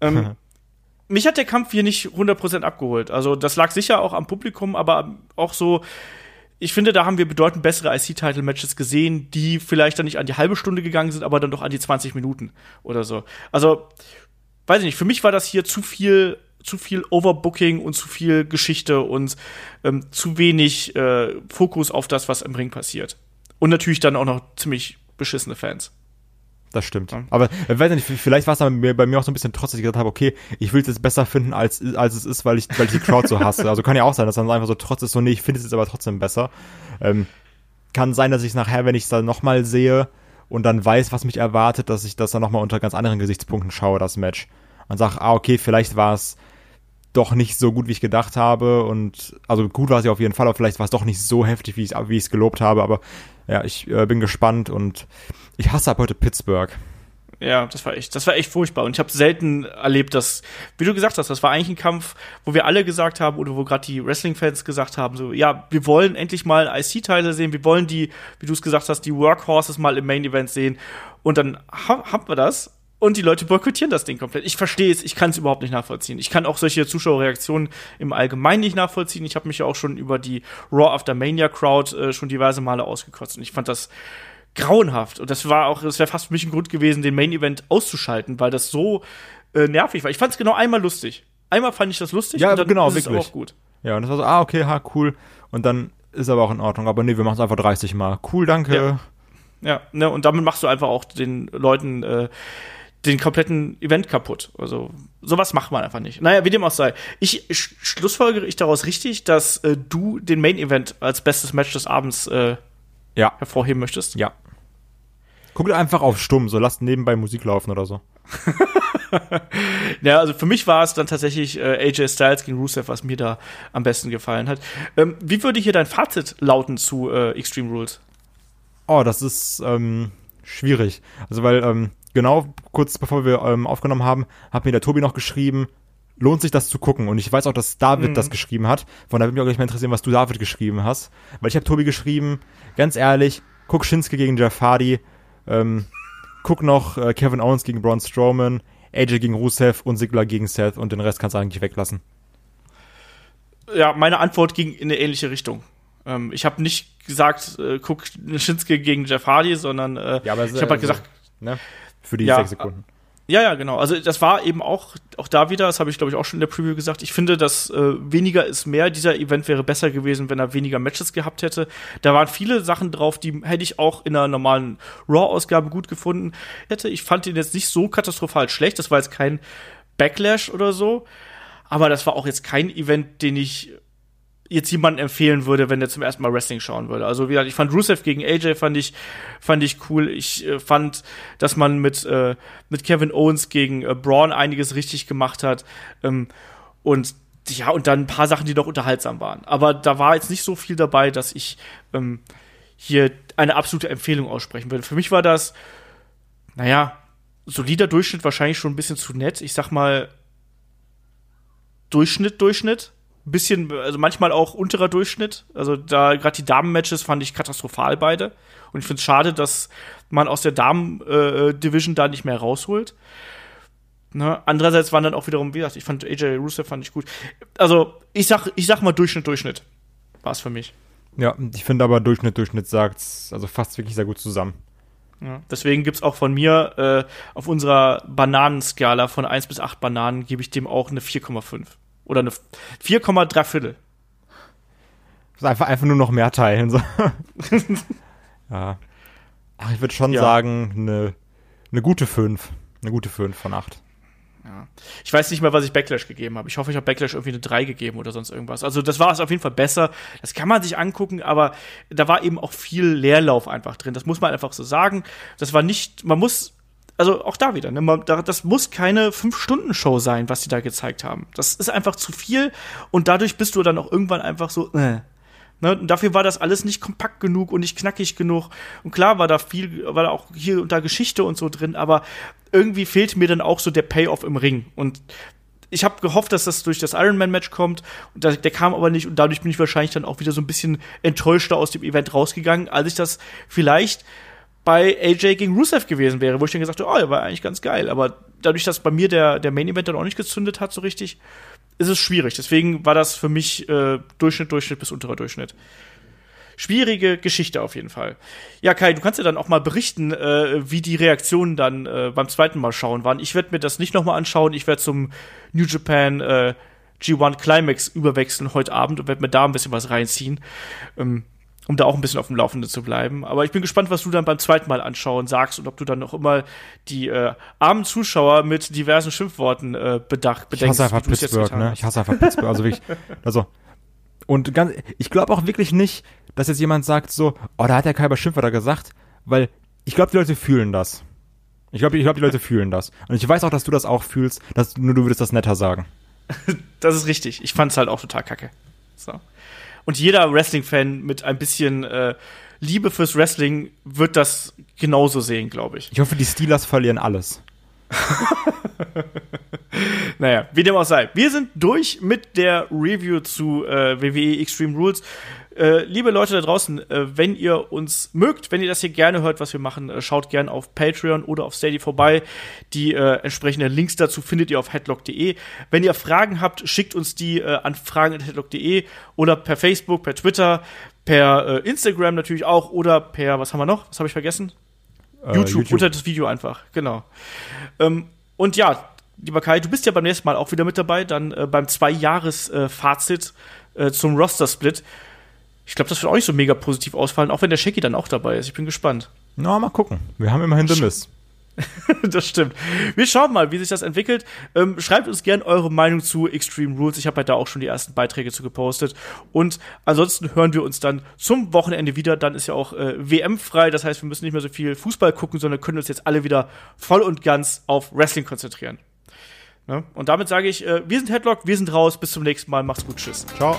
Ähm, mich hat der Kampf hier nicht 100% abgeholt. Also, das lag sicher auch am Publikum, aber auch so, ich finde, da haben wir bedeutend bessere IC-Title-Matches gesehen, die vielleicht dann nicht an die halbe Stunde gegangen sind, aber dann doch an die 20 Minuten oder so. Also, weiß ich nicht, für mich war das hier zu viel, zu viel Overbooking und zu viel Geschichte und ähm, zu wenig äh, Fokus auf das, was im Ring passiert. Und natürlich dann auch noch ziemlich beschissene Fans. Das stimmt. Ja. Aber äh, weiß nicht, vielleicht war es dann bei mir auch so ein bisschen trotz, dass ich gesagt habe, okay, ich will es jetzt besser finden, als, als es ist, weil ich, weil ich die Crowd so hasse. Also kann ja auch sein, dass dann einfach so trotz ist, so, nee, ich finde es jetzt aber trotzdem besser. Ähm, kann sein, dass ich es nachher, wenn ich es dann nochmal sehe und dann weiß, was mich erwartet, dass ich das dann nochmal unter ganz anderen Gesichtspunkten schaue, das Match. Und sage, ah, okay, vielleicht war es doch nicht so gut, wie ich gedacht habe. Und also gut war sie auf jeden Fall, aber vielleicht war es doch nicht so heftig, wie ich es gelobt habe. Aber ja, ich äh, bin gespannt und ich hasse ab heute Pittsburgh. Ja, das war echt, das war echt furchtbar. Und ich habe selten erlebt, dass, wie du gesagt hast, das war eigentlich ein Kampf, wo wir alle gesagt haben oder wo gerade die Wrestling-Fans gesagt haben, so, ja, wir wollen endlich mal IC-Teile sehen, wir wollen die, wie du es gesagt hast, die Workhorses mal im Main-Event sehen. Und dann ha haben wir das. Und die Leute boykottieren das Ding komplett. Ich verstehe es, ich kann es überhaupt nicht nachvollziehen. Ich kann auch solche Zuschauerreaktionen im Allgemeinen nicht nachvollziehen. Ich habe mich ja auch schon über die Raw After Mania Crowd äh, schon diverse Male ausgekotzt. Und ich fand das grauenhaft. Und das war auch, das wäre fast für mich ein Grund gewesen, den Main Event auszuschalten, weil das so äh, nervig war. Ich fand es genau einmal lustig. Einmal fand ich das lustig Ja, und dann genau, ist wirklich. es auch gut. Ja, und das war so, ah, okay, ha, cool. Und dann ist aber auch in Ordnung. Aber nee, wir machen es einfach 30 Mal. Cool, danke. Ja. Ja, ne, und damit machst du einfach auch den Leuten äh, den kompletten Event kaputt. Also sowas macht man einfach nicht. Naja, wie dem auch sei. Ich sch schlussfolgere ich daraus richtig, dass äh, du den Main Event als bestes Match des Abends äh, Ja, hervorheben möchtest. ja. Guck dir einfach auf stumm, so lasst nebenbei Musik laufen oder so. Ja, also für mich war es dann tatsächlich äh, AJ Styles gegen Rusev, was mir da am besten gefallen hat. Ähm, wie würde hier dein Fazit lauten zu äh, Extreme Rules? Oh, das ist ähm, schwierig. Also weil ähm, genau kurz bevor wir ähm, aufgenommen haben, hat mir der Tobi noch geschrieben, lohnt sich das zu gucken. Und ich weiß auch, dass David Mhm. das geschrieben hat. Von daher würde mich auch gleich mal interessieren, was du David geschrieben hast. Weil ich habe Tobi geschrieben, ganz ehrlich, guck Shinsuke gegen Jeff Hardy, ähm, guck noch äh, Kevin Owens gegen Braun Strowman, AJ gegen Rusev und Ziggler gegen Seth und den Rest kannst du eigentlich weglassen. Ja, meine Antwort ging in eine ähnliche Richtung. Ähm, ich habe nicht gesagt, äh, guck Shinsuke gegen Jeff Hardy, sondern äh, Ja, ich habe halt gesagt, ne? Für die Ja, sechs Sekunden. Ja, ja, genau. Also das war eben auch, auch da wieder, das habe ich glaube ich auch schon in der Preview gesagt, ich finde, dass äh, weniger ist mehr. Dieser Event wäre besser gewesen, wenn er weniger Matches gehabt hätte. Da waren viele Sachen drauf, die hätte ich auch in einer normalen Raw-Ausgabe gut gefunden hätte. Ich fand ihn jetzt nicht so katastrophal schlecht. Das war jetzt kein Backlash oder so. Aber das war auch jetzt kein Event, den ich jetzt jemanden empfehlen würde, wenn der zum ersten Mal Wrestling schauen würde. Also wie gesagt, ich fand Rusev gegen AJ fand ich fand ich cool. Ich äh, fand, dass man mit äh, mit Kevin Owens gegen äh, Braun einiges richtig gemacht hat. Ähm, und ja, und dann ein paar Sachen, die noch unterhaltsam waren. Aber da war jetzt nicht so viel dabei, dass ich ähm, hier eine absolute Empfehlung aussprechen würde. Für mich war das, naja, solider Durchschnitt wahrscheinlich schon ein bisschen zu nett. Ich sag mal, Durchschnitt, Durchschnitt. Bisschen, also manchmal auch unterer Durchschnitt. Also da gerade die Damen-Matches fand ich katastrophal beide. Und ich finde es schade, dass man aus der Damen-Division da nicht mehr rausholt. Ne? Andererseits waren dann auch wiederum, wie gesagt, ich fand AJ Rusev fand ich gut. Also ich sag, ich sag mal Durchschnitt, Durchschnitt. War es für mich. Ja, ich finde aber Durchschnitt, Durchschnitt sagt's, also fasst wirklich sehr gut zusammen. Ja. Deswegen gibt's auch von mir äh, auf unserer Bananenskala von 1 bis 8 Bananen gebe ich dem auch eine 4,5. Oder eine 4,3 Viertel. Einfach, einfach nur noch mehr teilen. So. ja. Ach, ich würde schon Ja. sagen, eine, eine gute 5. Eine gute 5 von 8. Ich weiß nicht mehr, was ich Backlash gegeben habe. Ich hoffe, ich habe Backlash irgendwie eine 3 gegeben oder sonst irgendwas. Also das war es auf jeden Fall besser. Das kann man sich angucken, aber da war eben auch viel Leerlauf einfach drin. Das muss man einfach so sagen. Das war nicht, man muss, also auch da wieder, ne, das muss keine 5-Stunden-Show sein, was sie da gezeigt haben. Das ist einfach zu viel und dadurch bist du dann auch irgendwann einfach so, äh. Ne, und dafür war das alles nicht kompakt genug und nicht knackig genug. Und klar war da viel, war da auch hier und da Geschichte und so drin, aber irgendwie fehlt mir dann auch so der Payoff im Ring. Und ich habe gehofft, dass das durch das Ironman-Match kommt. Und der, der kam aber nicht. Und dadurch bin ich wahrscheinlich dann auch wieder so ein bisschen enttäuschter aus dem Event rausgegangen, als ich das vielleicht bei AJ gegen Rusev gewesen wäre, wo ich dann gesagt habe, oh, der war eigentlich ganz geil. Aber dadurch, dass bei mir der, der Main-Event dann auch nicht gezündet hat so richtig, ist es schwierig. Deswegen war das für mich äh, Durchschnitt, Durchschnitt bis unterer Durchschnitt. Schwierige Geschichte auf jeden Fall. Ja, Kai, du kannst ja dann auch mal berichten, äh, wie die Reaktionen dann äh, beim zweiten Mal schauen waren. Ich werde mir das nicht nochmal anschauen. Ich werde zum New Japan äh, G1 Climax überwechseln heute Abend und werde mir da ein bisschen was reinziehen, ähm, um da auch ein bisschen auf dem Laufenden zu bleiben. Aber ich bin gespannt, was du dann beim zweiten Mal anschauen sagst und ob du dann noch immer die äh, armen Zuschauer mit diversen Schimpfworten äh, bedacht, Ich hasse einfach Pittsburgh, ne? hast. Ich hasse einfach Pittsburgh. Also wirklich, also. Und ganz, ich glaube auch wirklich nicht, dass jetzt jemand sagt so, oh, da hat der Kaiber Schimpfwörter gesagt, weil ich glaube, die Leute fühlen das. Ich glaube, ich glaube, die Leute fühlen das. Und ich weiß auch, dass du das auch fühlst, dass nur du würdest das netter sagen. das ist richtig. Ich fand es halt auch total kacke. So. Und jeder Wrestling-Fan mit ein bisschen äh, Liebe fürs Wrestling wird das genauso sehen, glaube ich. Ich hoffe, die Steelers verlieren alles. naja, wie dem auch sei. Wir sind durch mit der Review zu äh, WWE Extreme Rules. Äh, liebe Leute da draußen, äh, wenn ihr uns mögt, wenn ihr das hier gerne hört, was wir machen, äh, schaut gerne auf Patreon oder auf Steady vorbei. Die äh, entsprechenden Links dazu findet ihr auf headlock.de. Wenn ihr Fragen habt, schickt uns die äh, an fragen.headlock.de oder per Facebook, per Twitter, per Instagram natürlich auch oder per, was haben wir noch? Was habe ich vergessen? YouTube, YouTube, unter das Video einfach, genau. Ähm, und ja, lieber Kai, du bist ja beim nächsten Mal auch wieder mit dabei, dann beim Zwei-Jahres-Fazit zum Roster-Split. Ich glaube, das wird auch nicht so mega positiv ausfallen, auch wenn der Shaggy dann auch dabei ist. Ich bin gespannt. Na, mal gucken. Wir haben immerhin The Miss. das stimmt. Wir schauen mal, wie sich das entwickelt. Ähm, schreibt uns gerne eure Meinung zu Extreme Rules. Ich habe halt da auch schon die ersten Beiträge zu gepostet. Und ansonsten hören wir uns dann zum Wochenende wieder. Dann ist ja auch äh, WM frei. Das heißt, wir müssen nicht mehr so viel Fußball gucken, sondern können uns jetzt alle wieder voll und ganz auf Wrestling konzentrieren. Ne? Und damit sage ich, äh, wir sind Headlock, wir sind raus. Bis zum nächsten Mal. Macht's gut. Tschüss. Ciao.